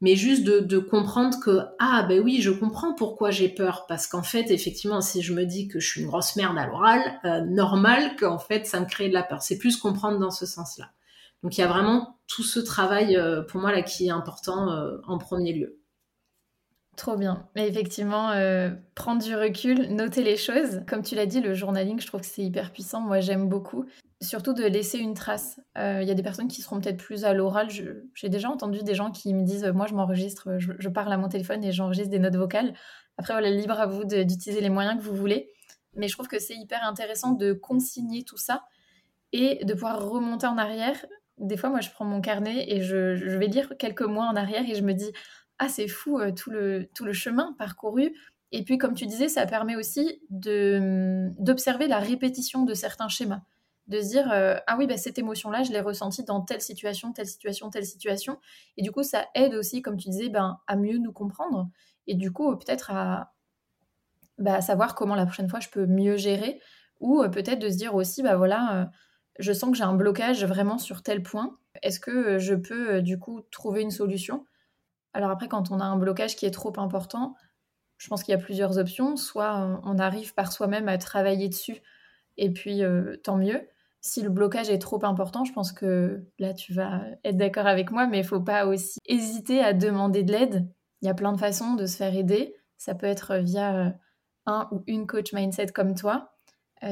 mais juste de, comprendre que ah ben oui, je comprends pourquoi j'ai peur, parce qu'en fait, effectivement, si je me dis que je suis une grosse merde à l'oral, euh, normal qu'en fait ça me crée de la peur. C'est plus comprendre dans ce sens-là. Donc il y a vraiment tout ce travail euh, pour moi là qui est important en premier lieu.
Trop bien. Mais effectivement, euh, prendre du recul, noter les choses. Comme tu l'as dit, le journaling, je trouve que c'est hyper puissant. Moi, j'aime beaucoup. Surtout de laisser une trace. Euh, il y a des personnes qui seront peut-être plus à l'oral. J'ai déjà entendu des gens qui me disent Moi, je m'enregistre, je, parle à mon téléphone et j'enregistre des notes vocales. Après, voilà, libre à vous d'utiliser les moyens que vous voulez. Mais je trouve que c'est hyper intéressant de consigner tout ça et de pouvoir remonter en arrière. Des fois, moi, je prends mon carnet et je, je vais lire quelques mois en arrière et je me dis ah c'est fou euh, tout, le, chemin parcouru. Et puis comme tu disais, ça permet aussi d'observer la répétition de certains schémas. De se dire, euh, ah oui, bah, cette émotion-là, je l'ai ressentie dans telle situation, telle situation, telle situation. Et du coup, ça aide aussi, comme tu disais, ben, à mieux nous comprendre. Et du coup, peut-être à, bah, savoir comment la prochaine fois je peux mieux gérer. Ou euh, peut-être de se dire aussi, bah voilà, je sens que j'ai un blocage vraiment sur tel point. Est-ce que je peux du coup trouver une solution? Alors après, quand on a un blocage qui est trop important, je pense qu'il y a plusieurs options. Soit on arrive par soi-même à travailler dessus, et puis euh, tant mieux. Si le blocage est trop important, je pense que là, tu vas être d'accord avec moi, mais il faut pas aussi hésiter à demander de l'aide. Il y a plein de façons de se faire aider. Ça peut être via un ou une coach mindset comme toi.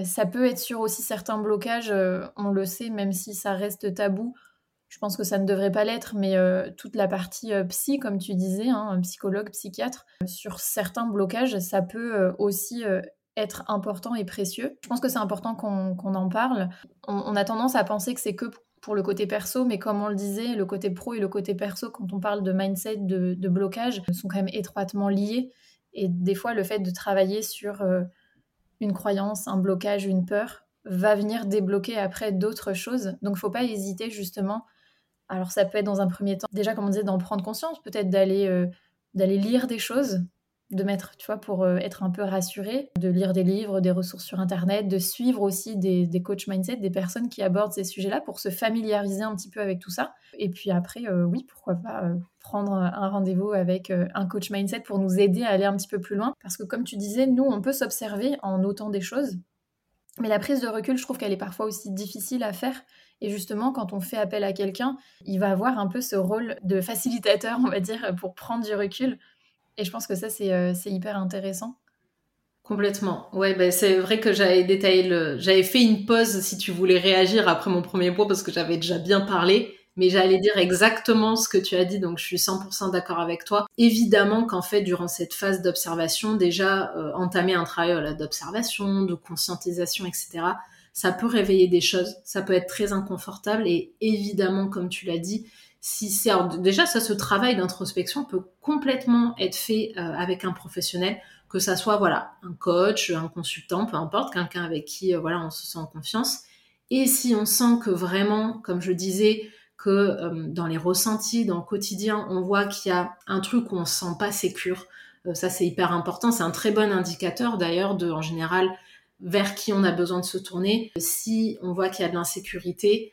ça peut être sur aussi certains blocages, on le sait, même si ça reste tabou. Je pense que ça ne devrait pas l'être, mais toute la partie psy, comme tu disais, hein, psychologue, psychiatre, sur certains blocages, ça peut aussi être important et précieux. Je pense que c'est important qu'on en parle. On, a tendance à penser que c'est que pour le côté perso, mais comme on le disait, le côté pro et le côté perso, quand on parle de mindset, de, de blocage, sont quand même étroitement liés. Et des fois, le fait de travailler sur euh, une croyance, un blocage, une peur, va venir débloquer après d'autres choses. Donc, faut pas hésiter justement. Alors, ça peut être dans un premier temps, déjà, comme on disait, d'en prendre conscience, peut-être d'aller euh, d'aller lire des choses, de mettre, tu vois, pour euh, être un peu rassuré, de lire des livres, des ressources sur Internet, de suivre aussi des, des coachs mindset, des personnes qui abordent ces sujets-là pour se familiariser un petit peu avec tout ça. Et puis après, euh, oui, pourquoi pas prendre un rendez-vous avec un coach mindset pour nous aider à aller un petit peu plus loin. Parce que comme tu disais, nous, on peut s'observer en notant des choses. Mais la prise de recul, je trouve qu'elle est parfois aussi difficile à faire. Et justement, quand on fait appel à quelqu'un, il va avoir un peu ce rôle de facilitateur, on va dire, pour prendre du recul et je pense que ça, c'est euh, hyper intéressant.
Complètement. Ouais, ben c'est vrai que j'avais détaillé le, j'avais fait une pause si tu voulais réagir après mon premier point parce que j'avais déjà bien parlé, mais j'allais dire exactement ce que tu as dit, donc je suis 100% d'accord avec toi. Évidemment qu'en fait, durant cette phase d'observation, déjà euh, entamer un travail d'observation, de conscientisation, etc. Ça peut réveiller des choses, ça peut être très inconfortable et évidemment, comme tu l'as dit, si c'est déjà ça ce travail d'introspection peut complètement être fait euh, avec un professionnel que ça soit voilà un coach un consultant peu importe quelqu'un avec qui euh, voilà on se sent en confiance. Et si on sent que vraiment comme je disais que euh, dans les ressentis dans le quotidien on voit qu'il y a un truc où on se sent pas sécure ça c'est hyper important. C'est un très bon indicateur d'ailleurs de en général vers qui on a besoin de se tourner si on voit qu'il y a de l'insécurité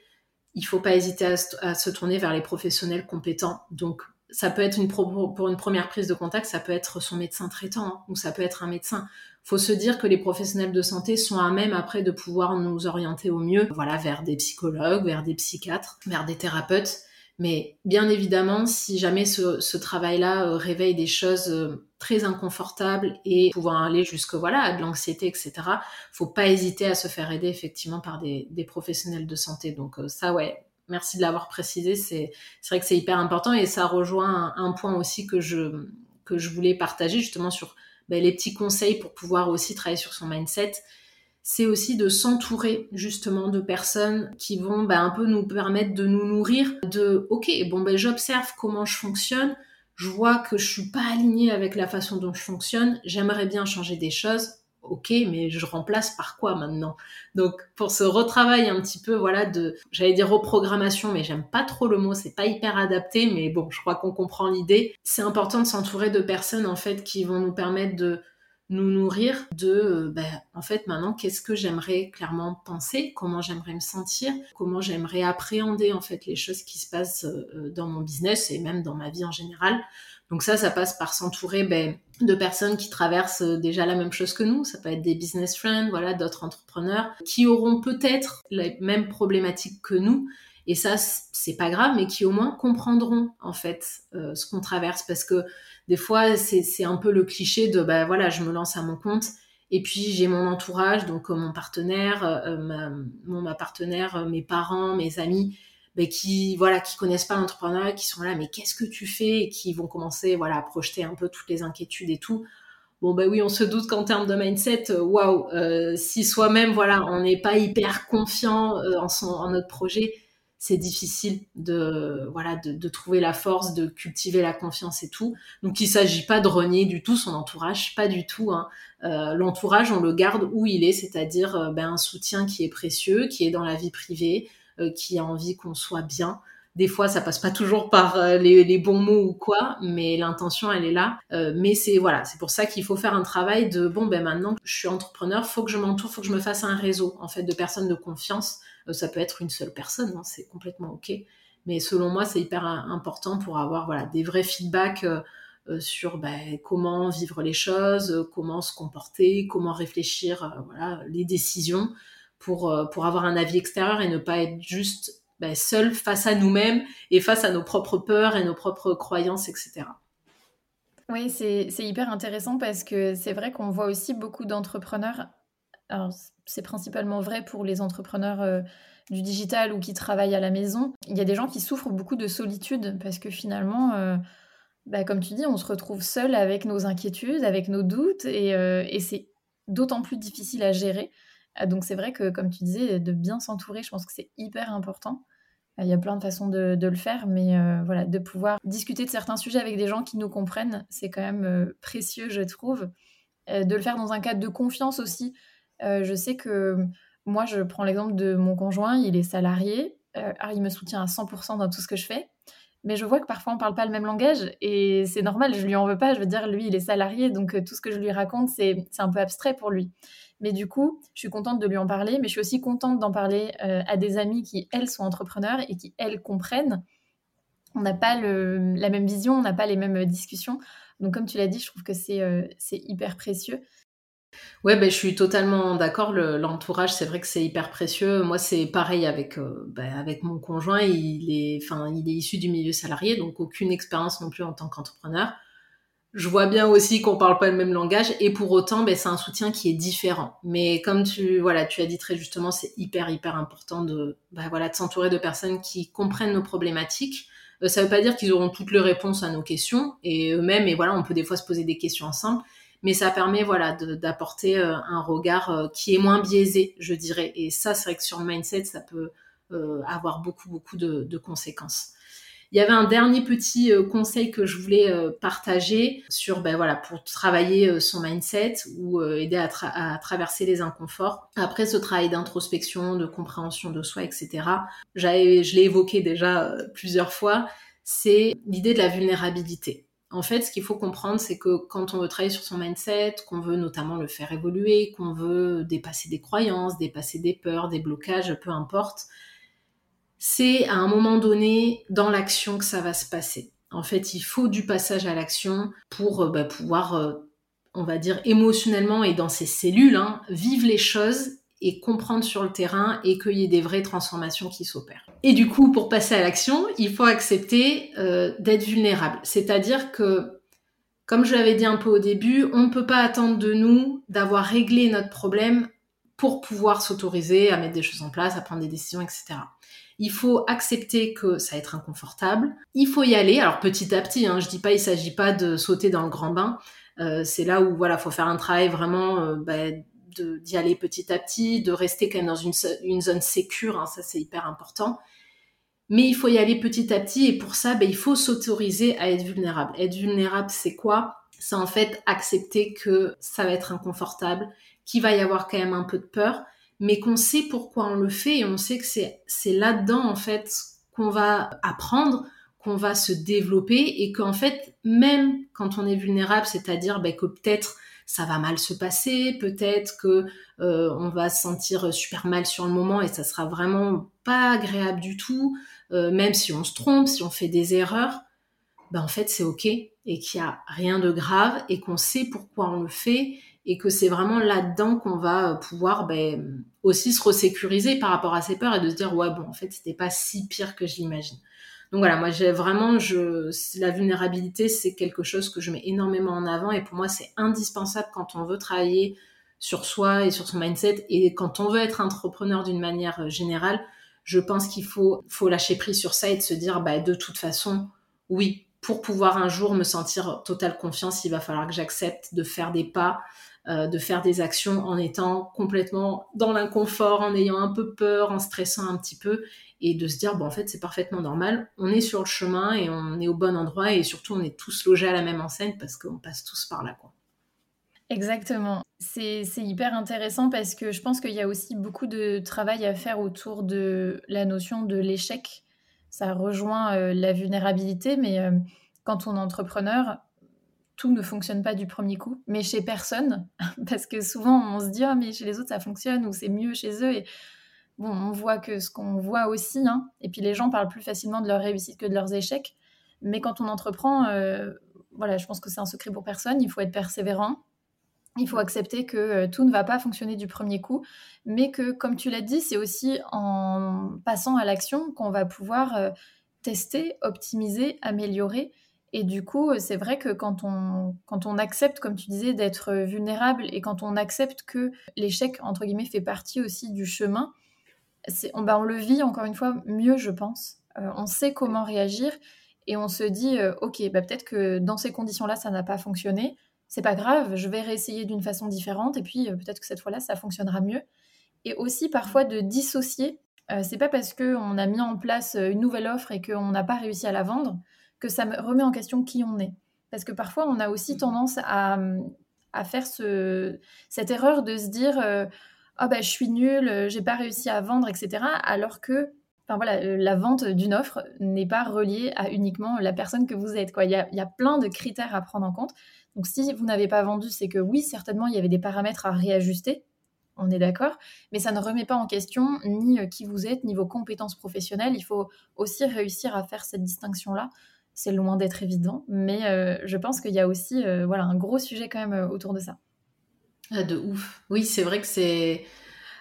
il faut pas hésiter à, se tourner vers les professionnels compétents. Donc, ça peut être une pour une première prise de contact, ça peut être son médecin traitant hein, ou ça peut être un médecin. Faut se dire que les professionnels de santé sont à même après de pouvoir nous orienter au mieux, voilà, vers des psychologues, vers des psychiatres, vers des thérapeutes. Mais bien évidemment, si jamais ce, travail-là euh, réveille des choses euh, très inconfortables et pouvant aller jusque voilà à de l'anxiété, etc., faut pas hésiter à se faire aider effectivement par des, professionnels de santé. Donc euh, ça, ouais, merci de l'avoir précisé. C'est vrai que c'est hyper important et ça rejoint un, point aussi que je que je voulais partager justement sur ben, les petits conseils pour pouvoir aussi travailler sur son mindset c'est aussi de s'entourer justement de personnes qui vont bah, un peu nous permettre de nous nourrir de ok bon ben j'observe comment je fonctionne je vois que je suis pas alignée avec la façon dont je fonctionne j'aimerais bien changer des choses ok mais je remplace par quoi maintenant? Donc pour ce retravail un petit peu voilà de j'allais dire reprogrammation mais j'aime pas trop le mot c'est pas hyper adapté mais bon je crois qu'on comprend l'idée. C'est important de s'entourer de personnes en fait qui vont nous permettre de nous nourrir de, euh, ben, en fait, maintenant, qu'est-ce que j'aimerais clairement penser, comment j'aimerais me sentir, comment j'aimerais appréhender, en fait, les choses qui se passent euh, dans mon business et même dans ma vie en général. Donc ça, ça passe par s'entourer ben, de personnes qui traversent euh, déjà la même chose que nous. Ça peut être des business friends, voilà, d'autres entrepreneurs qui auront peut-être les mêmes problématiques que nous. Et ça, c'est pas grave, mais qui au moins comprendront en fait ce qu'on traverse, parce que des fois, c'est un peu le cliché de, bah voilà, je me lance à mon compte et puis j'ai mon entourage, donc euh, mon partenaire, euh, ma, ma partenaire, euh, mes parents, mes amis, bah, qui voilà, qui connaissent pas l'entrepreneuriat, qui sont là, mais qu'est-ce que tu fais? Et qui vont commencer voilà à projeter un peu toutes les inquiétudes et tout. Bon bah oui, on se doute qu'en termes de mindset, waouh, si soi-même voilà, on n'est pas hyper confiant en, son, en notre projet, c'est difficile de voilà de, trouver la force de cultiver la confiance et tout donc il s'agit pas de renier du tout son entourage pas du tout hein. euh, l'entourage on le garde où il est c'est-à-dire euh, ben, un soutien qui est précieux qui est dans la vie privée euh, qui a envie qu'on soit bien des fois, ça passe pas toujours par les, bons mots ou quoi, mais l'intention, elle est là. mais c'est voilà, c'est pour ça qu'il faut faire un travail de bon, ben maintenant je suis entrepreneur, faut que je m'entoure, faut que je me fasse un réseau en fait de personnes de confiance euh, ça peut être une seule personne, hein, c'est complètement ok. Mais selon moi, c'est hyper important pour avoir voilà, des vrais feedbacks euh, euh, sur bah, comment vivre les choses, comment se comporter, comment réfléchir, voilà, les décisions pour, pour avoir un avis extérieur et ne pas être juste bah, seul face à nous-mêmes et face à nos propres peurs et nos propres croyances, etc.
Oui, c'est hyper intéressant parce que c'est vrai qu'on voit aussi beaucoup d'entrepreneurs. C'est principalement vrai pour les entrepreneurs euh, du digital ou qui travaillent à la maison. Il y a des gens qui souffrent beaucoup de solitude parce que finalement, euh, bah, comme tu dis, on se retrouve seul avec nos inquiétudes, avec nos doutes et, euh, c'est d'autant plus difficile à gérer. Donc c'est vrai que, comme tu disais, de bien s'entourer, je pense que c'est hyper important. Il y a plein de façons de, de le faire, mais voilà, de pouvoir discuter de certains sujets avec des gens qui nous comprennent, c'est quand même précieux, je trouve. de le faire dans un cadre de confiance aussi, euh, je sais que moi, je prends l'exemple de mon conjoint, il est salarié, euh, il me soutient à 100% dans tout ce que je fais. Mais je vois que parfois on parle pas le même langage et c'est normal, je lui en veux pas. Je veux dire, lui, il est salarié, donc euh, tout ce que je lui raconte, c'est un peu abstrait pour lui. Mais du coup, je suis contente de lui en parler, mais je suis aussi contente d'en parler à des amis qui, elles, sont entrepreneurs et qui, elles, comprennent. On n'a pas la même vision, on n'a pas les mêmes discussions. Donc, comme tu l'as dit, je trouve que c'est hyper précieux.
Ouais, ben, je suis totalement d'accord. L'entourage, c'est vrai que c'est hyper précieux. Moi, c'est pareil avec, euh, ben, avec mon conjoint. Il est, enfin, il est issu du milieu salarié, donc aucune expérience non plus en tant qu'entrepreneur. Je vois bien aussi qu'on parle pas le même langage et pour autant, ben, c'est un soutien qui est différent. Mais comme tu, voilà, tu as dit très justement, c'est hyper, hyper important de, ben, voilà, de s'entourer de personnes qui comprennent nos problématiques. Euh, ça veut pas dire qu'ils auront toutes les réponses à nos questions et eux-mêmes, et voilà, on peut des fois se poser des questions ensemble mais ça permet voilà d'apporter euh, un regard euh, qui est moins biaisé, je dirais. Et ça, c'est vrai que sur le mindset, ça peut euh, avoir beaucoup beaucoup de, conséquences. Il y avait un dernier petit conseil que je voulais partager sur, ben voilà, pour travailler son mindset ou aider à, à, traverser les inconforts. Après ce travail d'introspection, de compréhension de soi, etc. je l'ai évoqué déjà plusieurs fois. C'est l'idée de la vulnérabilité. En fait, ce qu'il faut comprendre, c'est que quand on veut travailler sur son mindset, qu'on veut notamment le faire évoluer, qu'on veut dépasser des croyances, dépasser des peurs, des blocages, peu importe, c'est à un moment donné dans l'action que ça va se passer. En fait, il faut du passage à l'action pour euh, bah, pouvoir, euh, on va dire, émotionnellement et dans ses cellules, hein, vivre les choses et comprendre sur le terrain et qu'il y ait des vraies transformations qui s'opèrent. Et du coup, pour passer à l'action, il faut accepter euh, d'être vulnérable. C'est-à-dire que, comme je l'avais dit un peu au début, on ne peut pas attendre de nous d'avoir réglé notre problème pour pouvoir s'autoriser à mettre des choses en place, à prendre des décisions, etc. Il faut accepter que ça va être inconfortable. Il faut y aller. Alors petit à petit, hein, je dis pas, il s'agit pas de sauter dans le grand bain. Euh, c'est là où voilà, faut faire un travail vraiment euh, bah, d'y aller petit à petit, de rester quand même dans une, zone sécure, hein, ça c'est hyper important. Mais il faut y aller petit à petit et pour ça, ben, il faut s'autoriser à être vulnérable. Être vulnérable, c'est quoi? C'est en fait accepter que ça va être inconfortable, qu'il va y avoir quand même un peu de peur, mais qu'on sait pourquoi on le fait et on sait que c'est là-dedans en fait qu'on va apprendre, qu'on va se développer et qu'en fait, même quand on est vulnérable, c'est-à-dire ben, que peut-être ça va mal se passer, peut-être que euh, on va se sentir super mal sur le moment et ça sera vraiment pas agréable du tout, euh, même si on se trompe, si on fait des erreurs, ben en fait c'est ok et qu'il y a rien de grave et qu'on sait pourquoi on le fait et que c'est vraiment là-dedans qu'on va pouvoir ben, aussi se resécuriser par rapport à ces peurs et de se dire ouais bon en fait c'était pas si pire que je l'imagine. Donc voilà, moi j'ai vraiment, la vulnérabilité, c'est quelque chose que je mets énormément en avant et pour moi c'est indispensable quand on veut travailler sur soi et sur son mindset et quand on veut être entrepreneur d'une manière euh, générale, je pense qu'il faut, faut lâcher prise sur ça et de se dire, bah, de toute façon, oui, pour pouvoir un jour me sentir totale confiance, il va falloir que j'accepte de faire des pas, euh, de faire des actions en étant complètement dans l'inconfort, en ayant un peu peur, en stressant un petit peu et de se dire bon en fait c'est parfaitement normal, on est sur le chemin et on est au bon endroit et surtout on est tous logés à la même enseigne parce qu'on passe tous par là quoi.
Exactement. C'est hyper intéressant parce que je pense qu'il y a aussi beaucoup de travail à faire autour de la notion de l'échec. Ça rejoint euh, la vulnérabilité, mais euh, quand on est entrepreneur, tout ne fonctionne pas du premier coup, mais chez personne, (laughs) parce que souvent on se dit oh mais chez les autres ça fonctionne ou c'est mieux chez eux et bon, on voit que ce qu'on voit aussi, hein, et puis les gens parlent plus facilement de leur réussite que de leurs échecs. Mais quand on entreprend, euh, voilà, je pense que c'est un secret pour personne. Il faut être persévérant. Il faut accepter que euh, tout ne va pas fonctionner du premier coup, mais que, comme tu l'as dit, c'est aussi en passant à l'action qu'on va pouvoir euh, tester, optimiser, améliorer. Et du coup, c'est vrai que quand on, quand on accepte, comme tu disais, d'être vulnérable et quand on accepte que l'échec, entre guillemets, fait partie aussi du chemin, on, bah, on le vit encore une fois mieux, je pense. Euh, on sait comment réagir et on se dit, euh, ok, bah, peut-être que dans ces conditions-là, ça n'a pas fonctionné. C'est pas grave, je vais réessayer d'une façon différente et puis euh, peut-être que cette fois-là, ça fonctionnera mieux. Et aussi parfois de dissocier. c'est pas parce qu'on a mis en place une nouvelle offre et qu'on n'a pas réussi à la vendre que ça remet en question qui on est. Parce que parfois, on a aussi mmh. tendance à, à faire ce, cette erreur de se dire ah bah je suis nulle, j'ai pas réussi à vendre, etc. Alors que Enfin, voilà, la vente d'une offre n'est pas reliée à uniquement la personne que vous êtes. Il, y a, plein de critères à prendre en compte. Donc si vous n'avez pas vendu, c'est que oui, certainement, il y avait des paramètres à réajuster. On est d'accord, mais ça ne remet pas en question ni qui vous êtes, ni vos compétences professionnelles. Il faut aussi réussir à faire cette distinction-là c'est loin d'être évident, mais euh, je pense qu'il y a aussi euh, voilà, un gros sujet quand même euh, autour de ça.
Ah, de ouf. Oui, c'est vrai que c'est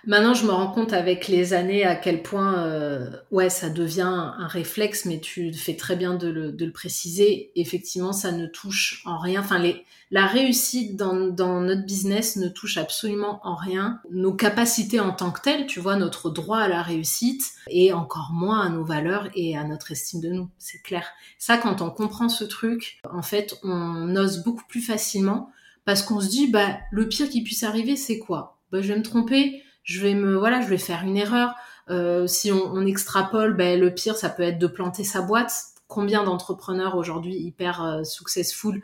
Maintenant, je me rends compte avec les années à quel point, euh, ouais, ça devient un réflexe, mais tu fais très bien de le, de le préciser. Effectivement, ça ne touche en rien. Enfin, les, la réussite dans, dans, notre business ne touche absolument en rien nos capacités en tant que telles, tu vois, notre droit à la réussite, et encore moins à nos valeurs et à notre estime de nous. C'est clair. Ça, quand on comprend ce truc, en fait, on ose beaucoup plus facilement parce qu'on se dit, bah, le pire qui puisse arriver, c'est quoi? Bah, Je vais me tromper je vais me voilà, je vais faire une erreur. Euh, si on, extrapole, ben, le pire, ça peut être de planter sa boîte. Combien d'entrepreneurs aujourd'hui hyper euh, successful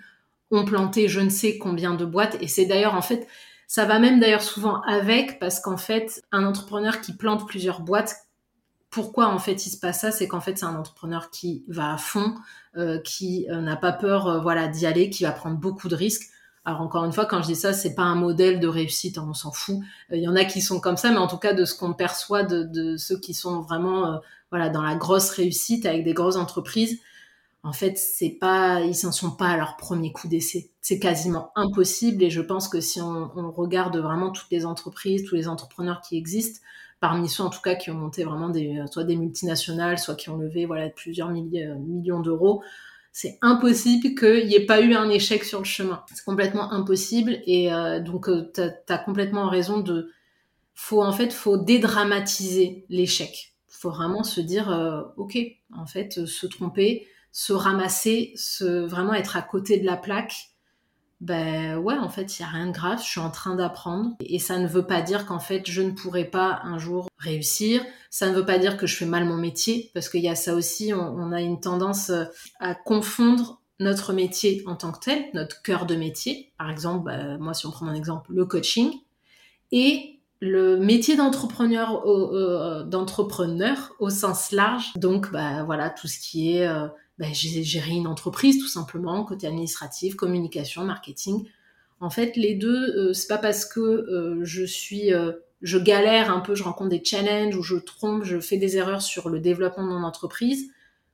ont planté je ne sais combien de boîtes? Et c'est d'ailleurs en fait, ça va même d'ailleurs souvent avec parce qu'en fait, un entrepreneur qui plante plusieurs boîtes, pourquoi en fait il se passe ça? C'est qu'en fait c'est un entrepreneur qui va à fond, euh, qui n'a pas peur voilà d'y aller, qui va prendre beaucoup de risques. Alors encore une fois, quand je dis ça, c'est pas un modèle de réussite, hein, on s'en fout. Il y en a qui sont comme ça, mais en tout cas de ce qu'on perçoit de, ceux qui sont vraiment euh, voilà dans la grosse réussite avec des grosses entreprises, en fait, c'est pas, ils s'en sont pas à leur premier coup d'essai. C'est quasiment impossible. Et je pense que si on, regarde vraiment toutes les entreprises, tous les entrepreneurs qui existent, parmi ceux en tout cas qui ont monté vraiment des, soit des multinationales, soit qui ont levé voilà plusieurs millions d'euros, c'est impossible qu'il n'y ait pas eu un échec sur le chemin. C'est complètement impossible et euh, donc euh, tu as, complètement raison de faut en fait faut dédramatiser l'échec. Faut vraiment se dire euh, OK, en fait se tromper, se ramasser, se vraiment être à côté de la plaque ben ouais, en fait, il n'y a rien de grave, je suis en train d'apprendre. Et ça ne veut pas dire qu'en fait, je ne pourrai pas un jour réussir. Ça ne veut pas dire que je fais mal mon métier, parce qu'il y a ça aussi, on, a une tendance euh, à confondre notre métier en tant que tel, notre cœur de métier. Par exemple, ben, moi, si on prend mon exemple, le coaching, et le métier d'entrepreneur au, euh, d'entrepreneur au sens large. Donc, bah, voilà, tout ce qui est... Euh, ben, j'ai géré une entreprise tout simplement, côté administratif, communication, marketing. En fait, les deux, euh, c'est pas parce que euh, je suis, euh, je galère un peu, je rencontre des challenges ou je trompe, je fais des erreurs sur le développement de mon entreprise,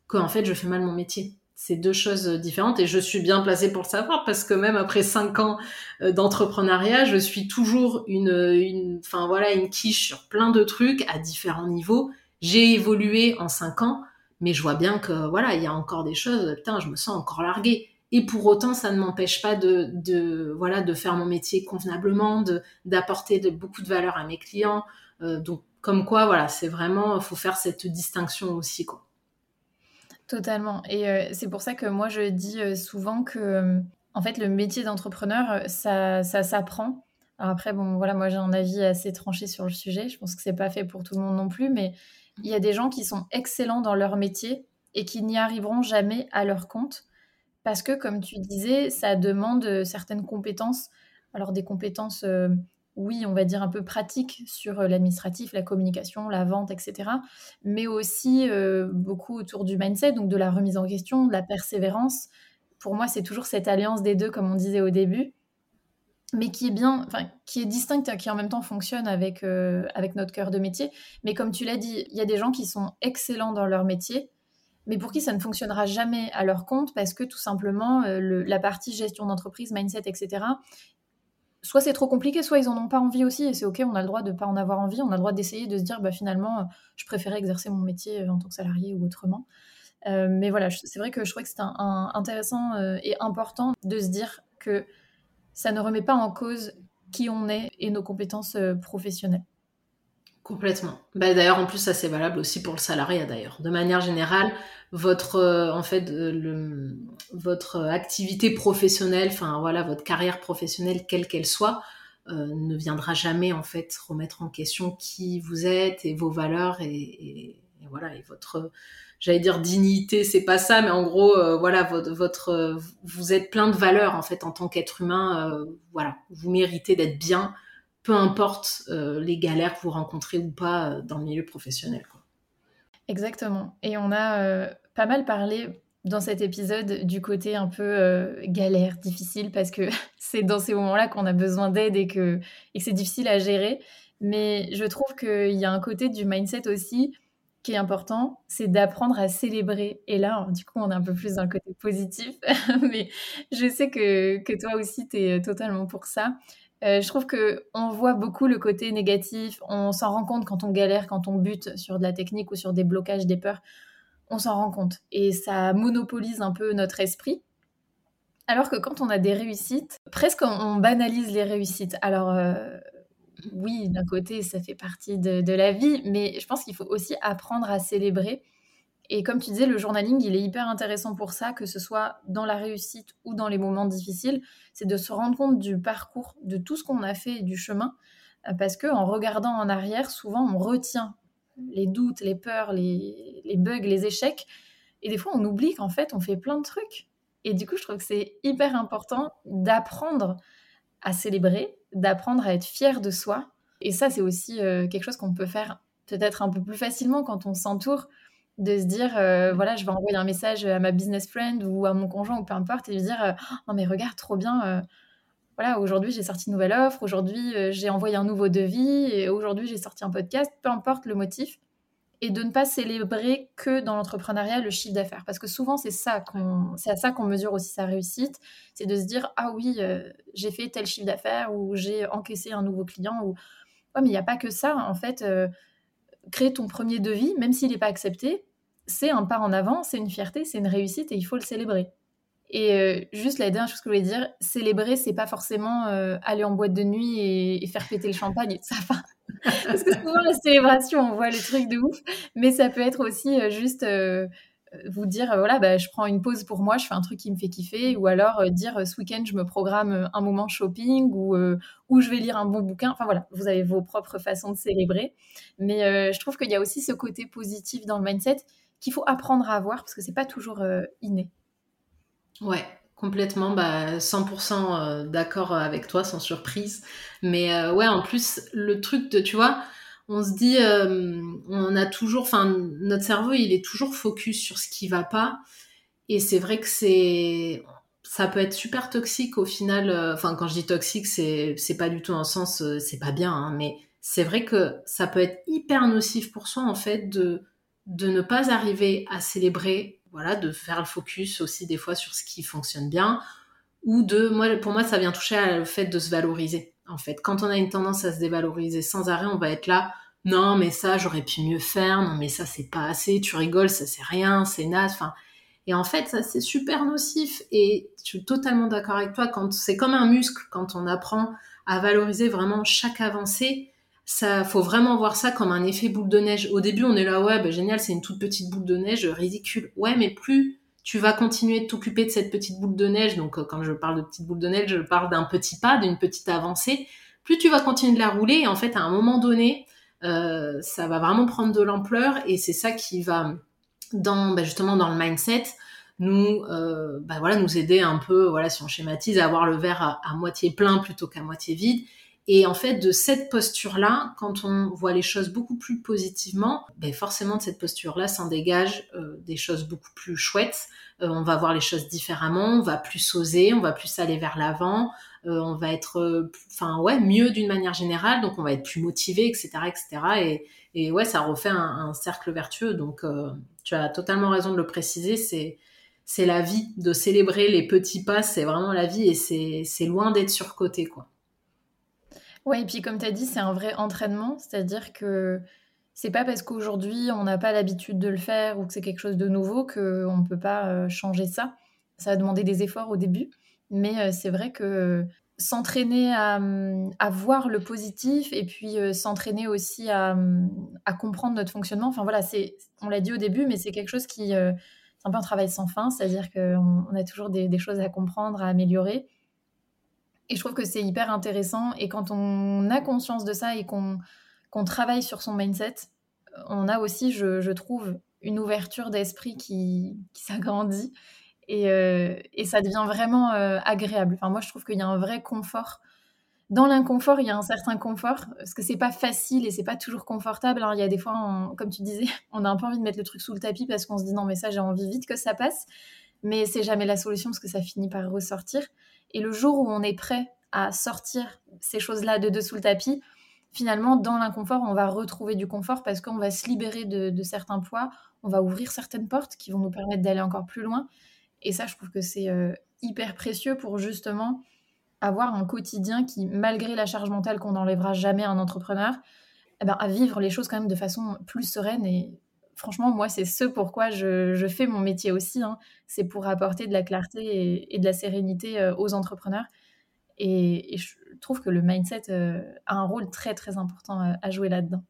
qu'en fait je fais mal mon métier. C'est deux choses différentes et je suis bien placée pour le savoir parce que même après cinq ans d'entrepreneuriat, je suis toujours une, une, enfin voilà, une quiche sur plein de trucs à différents niveaux. J'ai évolué en cinq ans mais je vois bien que voilà, il y a encore des choses, putain, je me sens encore larguée. Et pour autant, ça ne m'empêche pas de, de, voilà, de faire mon métier convenablement, de, d'apporter de, beaucoup de valeur à mes clients. Euh, donc, comme quoi, voilà, c'est vraiment, faut faire cette distinction aussi.
Totalement. Et euh, c'est pour ça que moi, je dis euh, souvent que, en fait, le métier d'entrepreneur, ça, ça s'apprend. après, bon, voilà, moi, j'ai un avis assez tranché sur le sujet. Je pense que c'est pas fait pour tout le monde non plus, mais il y a des gens qui sont excellents dans leur métier et qui n'y arriveront jamais à leur compte parce que, comme tu disais, ça demande euh, certaines compétences. Alors des compétences, euh, oui, on va dire un peu pratiques sur euh, l'administratif, la communication, la vente, etc. Mais aussi beaucoup autour du mindset, donc de la remise en question, de la persévérance. Pour moi, c'est toujours cette alliance des deux, comme on disait au début mais qui est bien, enfin, qui est distincte, qui en même temps fonctionne avec, euh, avec notre cœur de métier. Mais comme tu l'as dit, il y a des gens qui sont excellents dans leur métier, mais pour qui ça ne fonctionnera jamais à leur compte parce que tout simplement, euh, la partie gestion d'entreprise, mindset, etc., soit c'est trop compliqué, soit ils en ont pas envie aussi, et c'est ok, on a le droit de ne pas en avoir envie, on a le droit d'essayer de se dire, bah, finalement, je préférais exercer mon métier en tant que salarié ou autrement. mais voilà, c'est vrai que je crois que c'est intéressant et important de se dire que ça ne remet pas en cause qui on est et nos compétences professionnelles.
Complètement. Bah, d'ailleurs, en plus, ça c'est valable aussi pour le salariat d'ailleurs. De manière générale, votre euh, en fait le, votre activité professionnelle, enfin voilà, votre carrière professionnelle quelle qu'elle soit, euh, ne viendra jamais en fait remettre en question qui vous êtes et vos valeurs et, voilà et votre j'allais dire dignité, c'est pas ça, mais en gros euh, voilà votre, votre vous êtes plein de valeurs en fait en tant qu'être humain, voilà, vous méritez d'être bien peu importe euh, les galères que vous rencontrez ou pas euh, dans le milieu professionnel.
Exactement. Et on a euh, pas mal parlé dans cet épisode du côté un peu galère, difficile, parce que (laughs) c'est dans ces moments-là qu'on a besoin d'aide et que, et que c'est difficile à gérer. Mais je trouve qu'il y a un côté du mindset aussi qui est important, c'est d'apprendre à célébrer. Et là, du coup, on est un peu plus dans le côté positif, (laughs) mais je sais que, que toi aussi, tu es totalement pour ça. Euh, je trouve que on voit beaucoup le côté négatif. On s'en rend compte quand on galère, quand on bute sur de la technique ou sur des blocages, des peurs. On s'en rend compte et ça monopolise un peu notre esprit. Alors que quand on a des réussites, presque on banalise les réussites. Alors euh, oui, d'un côté, ça fait partie de, la vie, mais je pense qu'il faut aussi apprendre à célébrer. Et comme tu disais, le journaling, il est hyper intéressant pour ça, que ce soit dans la réussite ou dans les moments difficiles, c'est de se rendre compte du parcours, de tout ce qu'on a fait et du chemin, euh, parce que regardant en arrière, souvent on retient les doutes, les peurs, les, bugs, les échecs, et des fois on oublie qu'en fait on fait plein de trucs. Et du coup, je trouve que c'est hyper important d'apprendre à célébrer, d'apprendre à être fier de soi. Et ça, c'est aussi euh, quelque chose qu'on peut faire peut-être un peu plus facilement quand on s'entoure de se dire euh, voilà je vais envoyer un message à ma business friend ou à mon conjoint ou peu importe et lui dire euh, non mais regarde trop bien euh, voilà aujourd'hui j'ai sorti une nouvelle offre aujourd'hui j'ai envoyé un nouveau devis et aujourd'hui j'ai sorti un podcast peu importe le motif et de ne pas célébrer que dans l'entrepreneuriat le chiffre d'affaires parce que souvent c'est ça qu'on c'est à ça qu'on mesure aussi sa réussite c'est de se dire ah oui j'ai fait tel chiffre d'affaires ou j'ai encaissé un nouveau client ou ouais mais il n'y a pas que ça en fait créer ton premier devis même s'il n'est pas accepté c'est un pas en avant, c'est une fierté, c'est une réussite et il faut le célébrer. Et euh, juste la dernière chose que je voulais dire, célébrer, c'est pas forcément euh, aller en boîte de nuit et, faire péter le champagne. Ça. (laughs) Parce que souvent, la célébration, on voit le truc de ouf. Mais ça peut être aussi euh, juste vous dire, voilà, bah, je prends une pause pour moi, je fais un truc qui me fait kiffer. Ou alors dire, ce week-end, je me programme un moment shopping ou, ou je vais lire un bon bouquin. Enfin voilà, vous avez vos propres façons de célébrer. Mais je trouve qu'il y a aussi ce côté positif dans le mindset qu'il faut apprendre à avoir parce que c'est pas toujours inné.
Ouais, complètement, bah, 100% euh, d'accord avec toi, sans surprise. Mais euh, ouais, en plus, le truc de, tu vois, on se dit, on a toujours, enfin, notre cerveau, il est toujours focus sur ce qui va pas. Et c'est vrai que c'est, ça peut être super toxique au final. Enfin, quand je dis toxique, c'est, c'est pas du tout un sens, c'est pas bien, hein, mais c'est vrai que ça peut être hyper nocif pour soi, en fait, de, de ne pas arriver à célébrer, voilà, de faire le focus aussi des fois sur ce qui fonctionne bien, ou de, moi, pour moi, ça vient toucher au fait de se valoriser. En fait, quand on a une tendance à se dévaloriser sans arrêt, on va être là, non, mais ça, j'aurais pu mieux faire, non, mais ça, c'est pas assez, tu rigoles, ça, c'est rien, c'est naze, enfin. Et en fait, ça, c'est super nocif. Et je suis totalement d'accord avec toi, quand c'est comme un muscle, quand on apprend à valoriser vraiment chaque avancée, ça faut vraiment voir ça comme un effet boule de neige. Au début, on est là, ouais, bah, génial, c'est une toute petite boule de neige, ridicule. Ouais, mais plus tu vas continuer de t'occuper de cette petite boule de neige, donc euh, quand je parle de petite boule de neige, je parle d'un petit pas, d'une petite avancée, plus tu vas continuer de la rouler, et en fait, à un moment donné, euh, ça va vraiment prendre de l'ampleur, et c'est ça qui va, bah, justement, dans le mindset, nous, euh, bah, nous aider un peu, voilà, si on schématise, à avoir le verre à moitié plein plutôt qu'à moitié vide, et en fait, de cette posture-là, quand on voit les choses beaucoup plus positivement, ben forcément de cette posture-là s'en dégage euh, des choses beaucoup plus chouettes. Euh, on va voir les choses différemment, on va plus oser, on va plus aller vers l'avant, euh, on va être, enfin ouais, mieux d'une manière générale, donc on va être plus motivé, etc., etc. Et, et ouais, ça refait un, un cercle vertueux. Donc tu as totalement raison de le préciser, c'est c'est la vie de célébrer les petits pas, c'est vraiment la vie et c'est loin d'être surcoté quoi.
Ouais, et puis comme tu as dit, c'est un vrai entraînement, c'est-à-dire que c'est pas parce qu'aujourd'hui on n'a pas l'habitude de le faire ou que c'est quelque chose de nouveau qu'on ne peut pas changer ça. Ça va demander des efforts au début, mais c'est vrai que s'entraîner à, voir le positif et puis s'entraîner aussi à, comprendre notre fonctionnement. Enfin voilà, c'est, on l'a dit au début, mais c'est quelque chose qui, c'est un peu un travail sans fin, c'est-à-dire qu'on on a toujours des, choses à comprendre, à améliorer. Et je trouve que c'est hyper intéressant. Et quand on a conscience de ça et qu'on qu'on travaille sur son mindset, on a aussi, je, trouve, une ouverture d'esprit qui, s'agrandit euh, et, ça devient vraiment euh, agréable. Enfin, moi, je trouve qu'il y a un vrai confort. Dans l'inconfort, il y a un certain confort parce que c'est pas facile et c'est pas toujours confortable. Alors, il y a des fois, comme tu disais, (laughs) on a un peu envie de mettre le truc sous le tapis parce qu'on se dit non, mais ça, j'ai envie vite que ça passe. Mais c'est jamais la solution parce que ça finit par ressortir. Et le jour où on est prêt à sortir ces choses-là de dessous le tapis, finalement, dans l'inconfort, on va retrouver du confort parce qu'on va se libérer de, certains poids, on va ouvrir certaines portes qui vont nous permettre d'aller encore plus loin. Et ça, je trouve que c'est euh, hyper précieux pour justement avoir un quotidien qui, malgré la charge mentale qu'on n'enlèvera jamais à un entrepreneur, eh ben, à vivre les choses quand même de façon plus sereine. Et franchement, moi, c'est ce pourquoi je, fais mon métier aussi. Hein. C'est pour apporter de la clarté et, de la sérénité euh, aux entrepreneurs. Et, je trouve que le mindset euh, a un rôle très très important à, jouer là-dedans.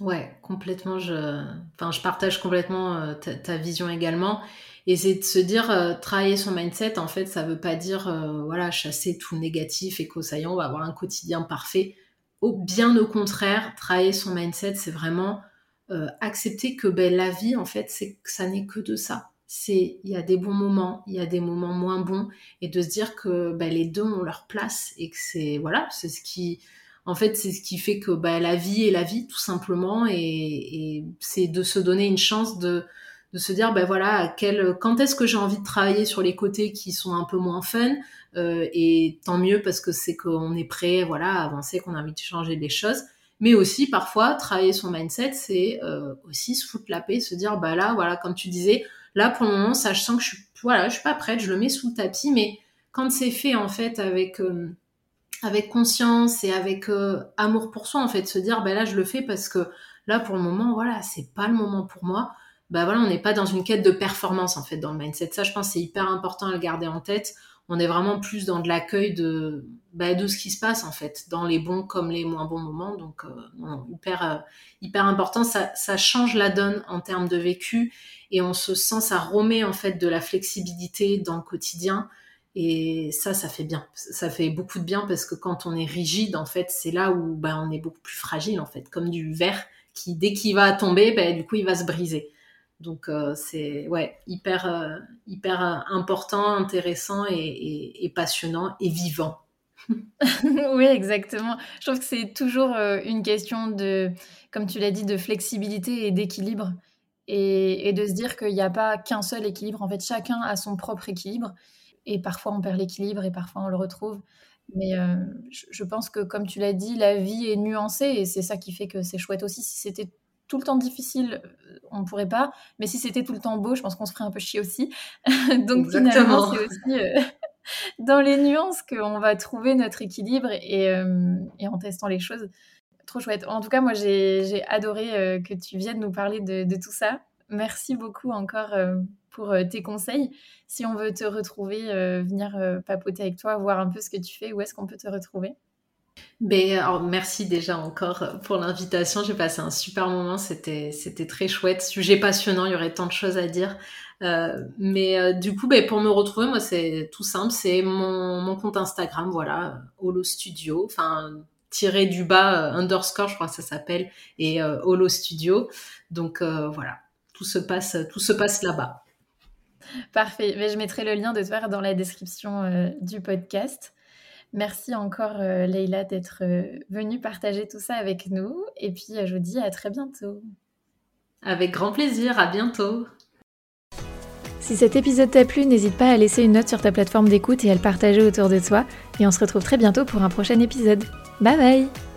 Ouais, complètement. Je, enfin, je partage complètement euh, ta, vision également. Et c'est de se dire, euh, travailler son mindset, en fait, ça veut pas dire, voilà, chasser tout négatif et qu'au est, on va avoir un quotidien parfait. Au, bien au contraire, travailler son mindset, c'est vraiment accepter que ben, la vie, en fait, c'est ça n'est que de ça. C'est il y a des bons moments, il y a des moments moins bons, et de se dire que bah, les deux ont leur place et que c'est voilà, c'est ce qui en fait c'est ce qui fait que bah, la vie est la vie tout simplement, et, c'est de se donner une chance de de se dire ben voilà quel, quand est-ce que j'ai envie de travailler sur les côtés qui sont un peu moins fun euh, et tant mieux parce que c'est qu'on est prêt voilà à avancer qu'on a envie de changer des choses mais aussi parfois travailler son mindset c'est euh, aussi se foutre la paix se dire bah là voilà comme tu disais Là, pour le moment, ça, je sens que je suis, voilà, je suis pas prête, je le mets sous le tapis, mais quand c'est fait, en fait, avec, euh, avec conscience et avec euh, amour pour soi, en fait, se dire, ben là, je le fais parce que là, pour le moment, voilà, c'est pas le moment pour moi. Ben voilà, on n'est pas dans une quête de performance, en fait, dans le mindset. Ça, je pense, c'est hyper important à le garder en tête. On est vraiment plus dans de l'accueil de, ben, de ce qui se passe, en fait, dans les bons comme les moins bons moments. Donc, euh, hyper, hyper important. Ça, ça change la donne en termes de vécu et on se sent, ça remet en fait de la flexibilité dans le quotidien. Et ça, ça fait bien. Ça fait beaucoup de bien parce que quand on est rigide, en fait, c'est là où ben, on est beaucoup plus fragile, en fait, comme du verre qui, dès qu'il va tomber, ben, du coup, il va se briser. Donc, euh, c'est ouais, hyper, euh, hyper euh, important, intéressant et, passionnant et vivant. (laughs)
oui, exactement. Je trouve que c'est toujours une question de, comme tu l'as dit, de flexibilité et d'équilibre et, de se dire qu'il n'y a pas qu'un seul équilibre. En fait, chacun a son propre équilibre. Et parfois, on perd l'équilibre et parfois, on le retrouve. Mais euh, je, pense que, comme tu l'as dit, la vie est nuancée et c'est ça qui fait que c'est chouette aussi. Si c'était tout le temps difficile, euh, on ne pourrait pas. Mais si c'était tout le temps beau, je pense qu'on se ferait un peu chier aussi. (laughs) Donc, finalement, c'est aussi euh, (laughs) dans les nuances qu'on va trouver notre équilibre et, et en testant les choses trop chouette. En tout cas, moi, j'ai adoré euh, que tu viennes nous parler de, tout ça. Merci beaucoup encore euh, pour euh, tes conseils. Si on veut te retrouver, venir papoter avec toi, voir un peu ce que tu fais, où est-ce qu'on peut te retrouver?
Ben, alors, merci déjà encore pour l'invitation. J'ai passé un super moment. C'était, très chouette. Sujet passionnant. Il y aurait tant de choses à dire. mais du coup, ben, pour me retrouver, moi, c'est tout simple. C'est mon, compte Instagram, voilà, Holo Studio. Enfin, tiré du bas, euh, underscore, je crois que ça s'appelle, et euh, Holo Studio. Donc euh, voilà, tout se passe, tout se passe là-bas.
Parfait. Mais je mettrai le lien de faire dans la description du podcast. Merci encore, Leïla, d'être venue partager tout ça avec nous. Et puis, je vous dis à très bientôt.
Avec grand plaisir. À bientôt.
Si cet épisode t'a plu, n'hésite pas à laisser une note sur ta plateforme d'écoute et à le partager autour de toi. Et on se retrouve très bientôt pour un prochain épisode. Bye bye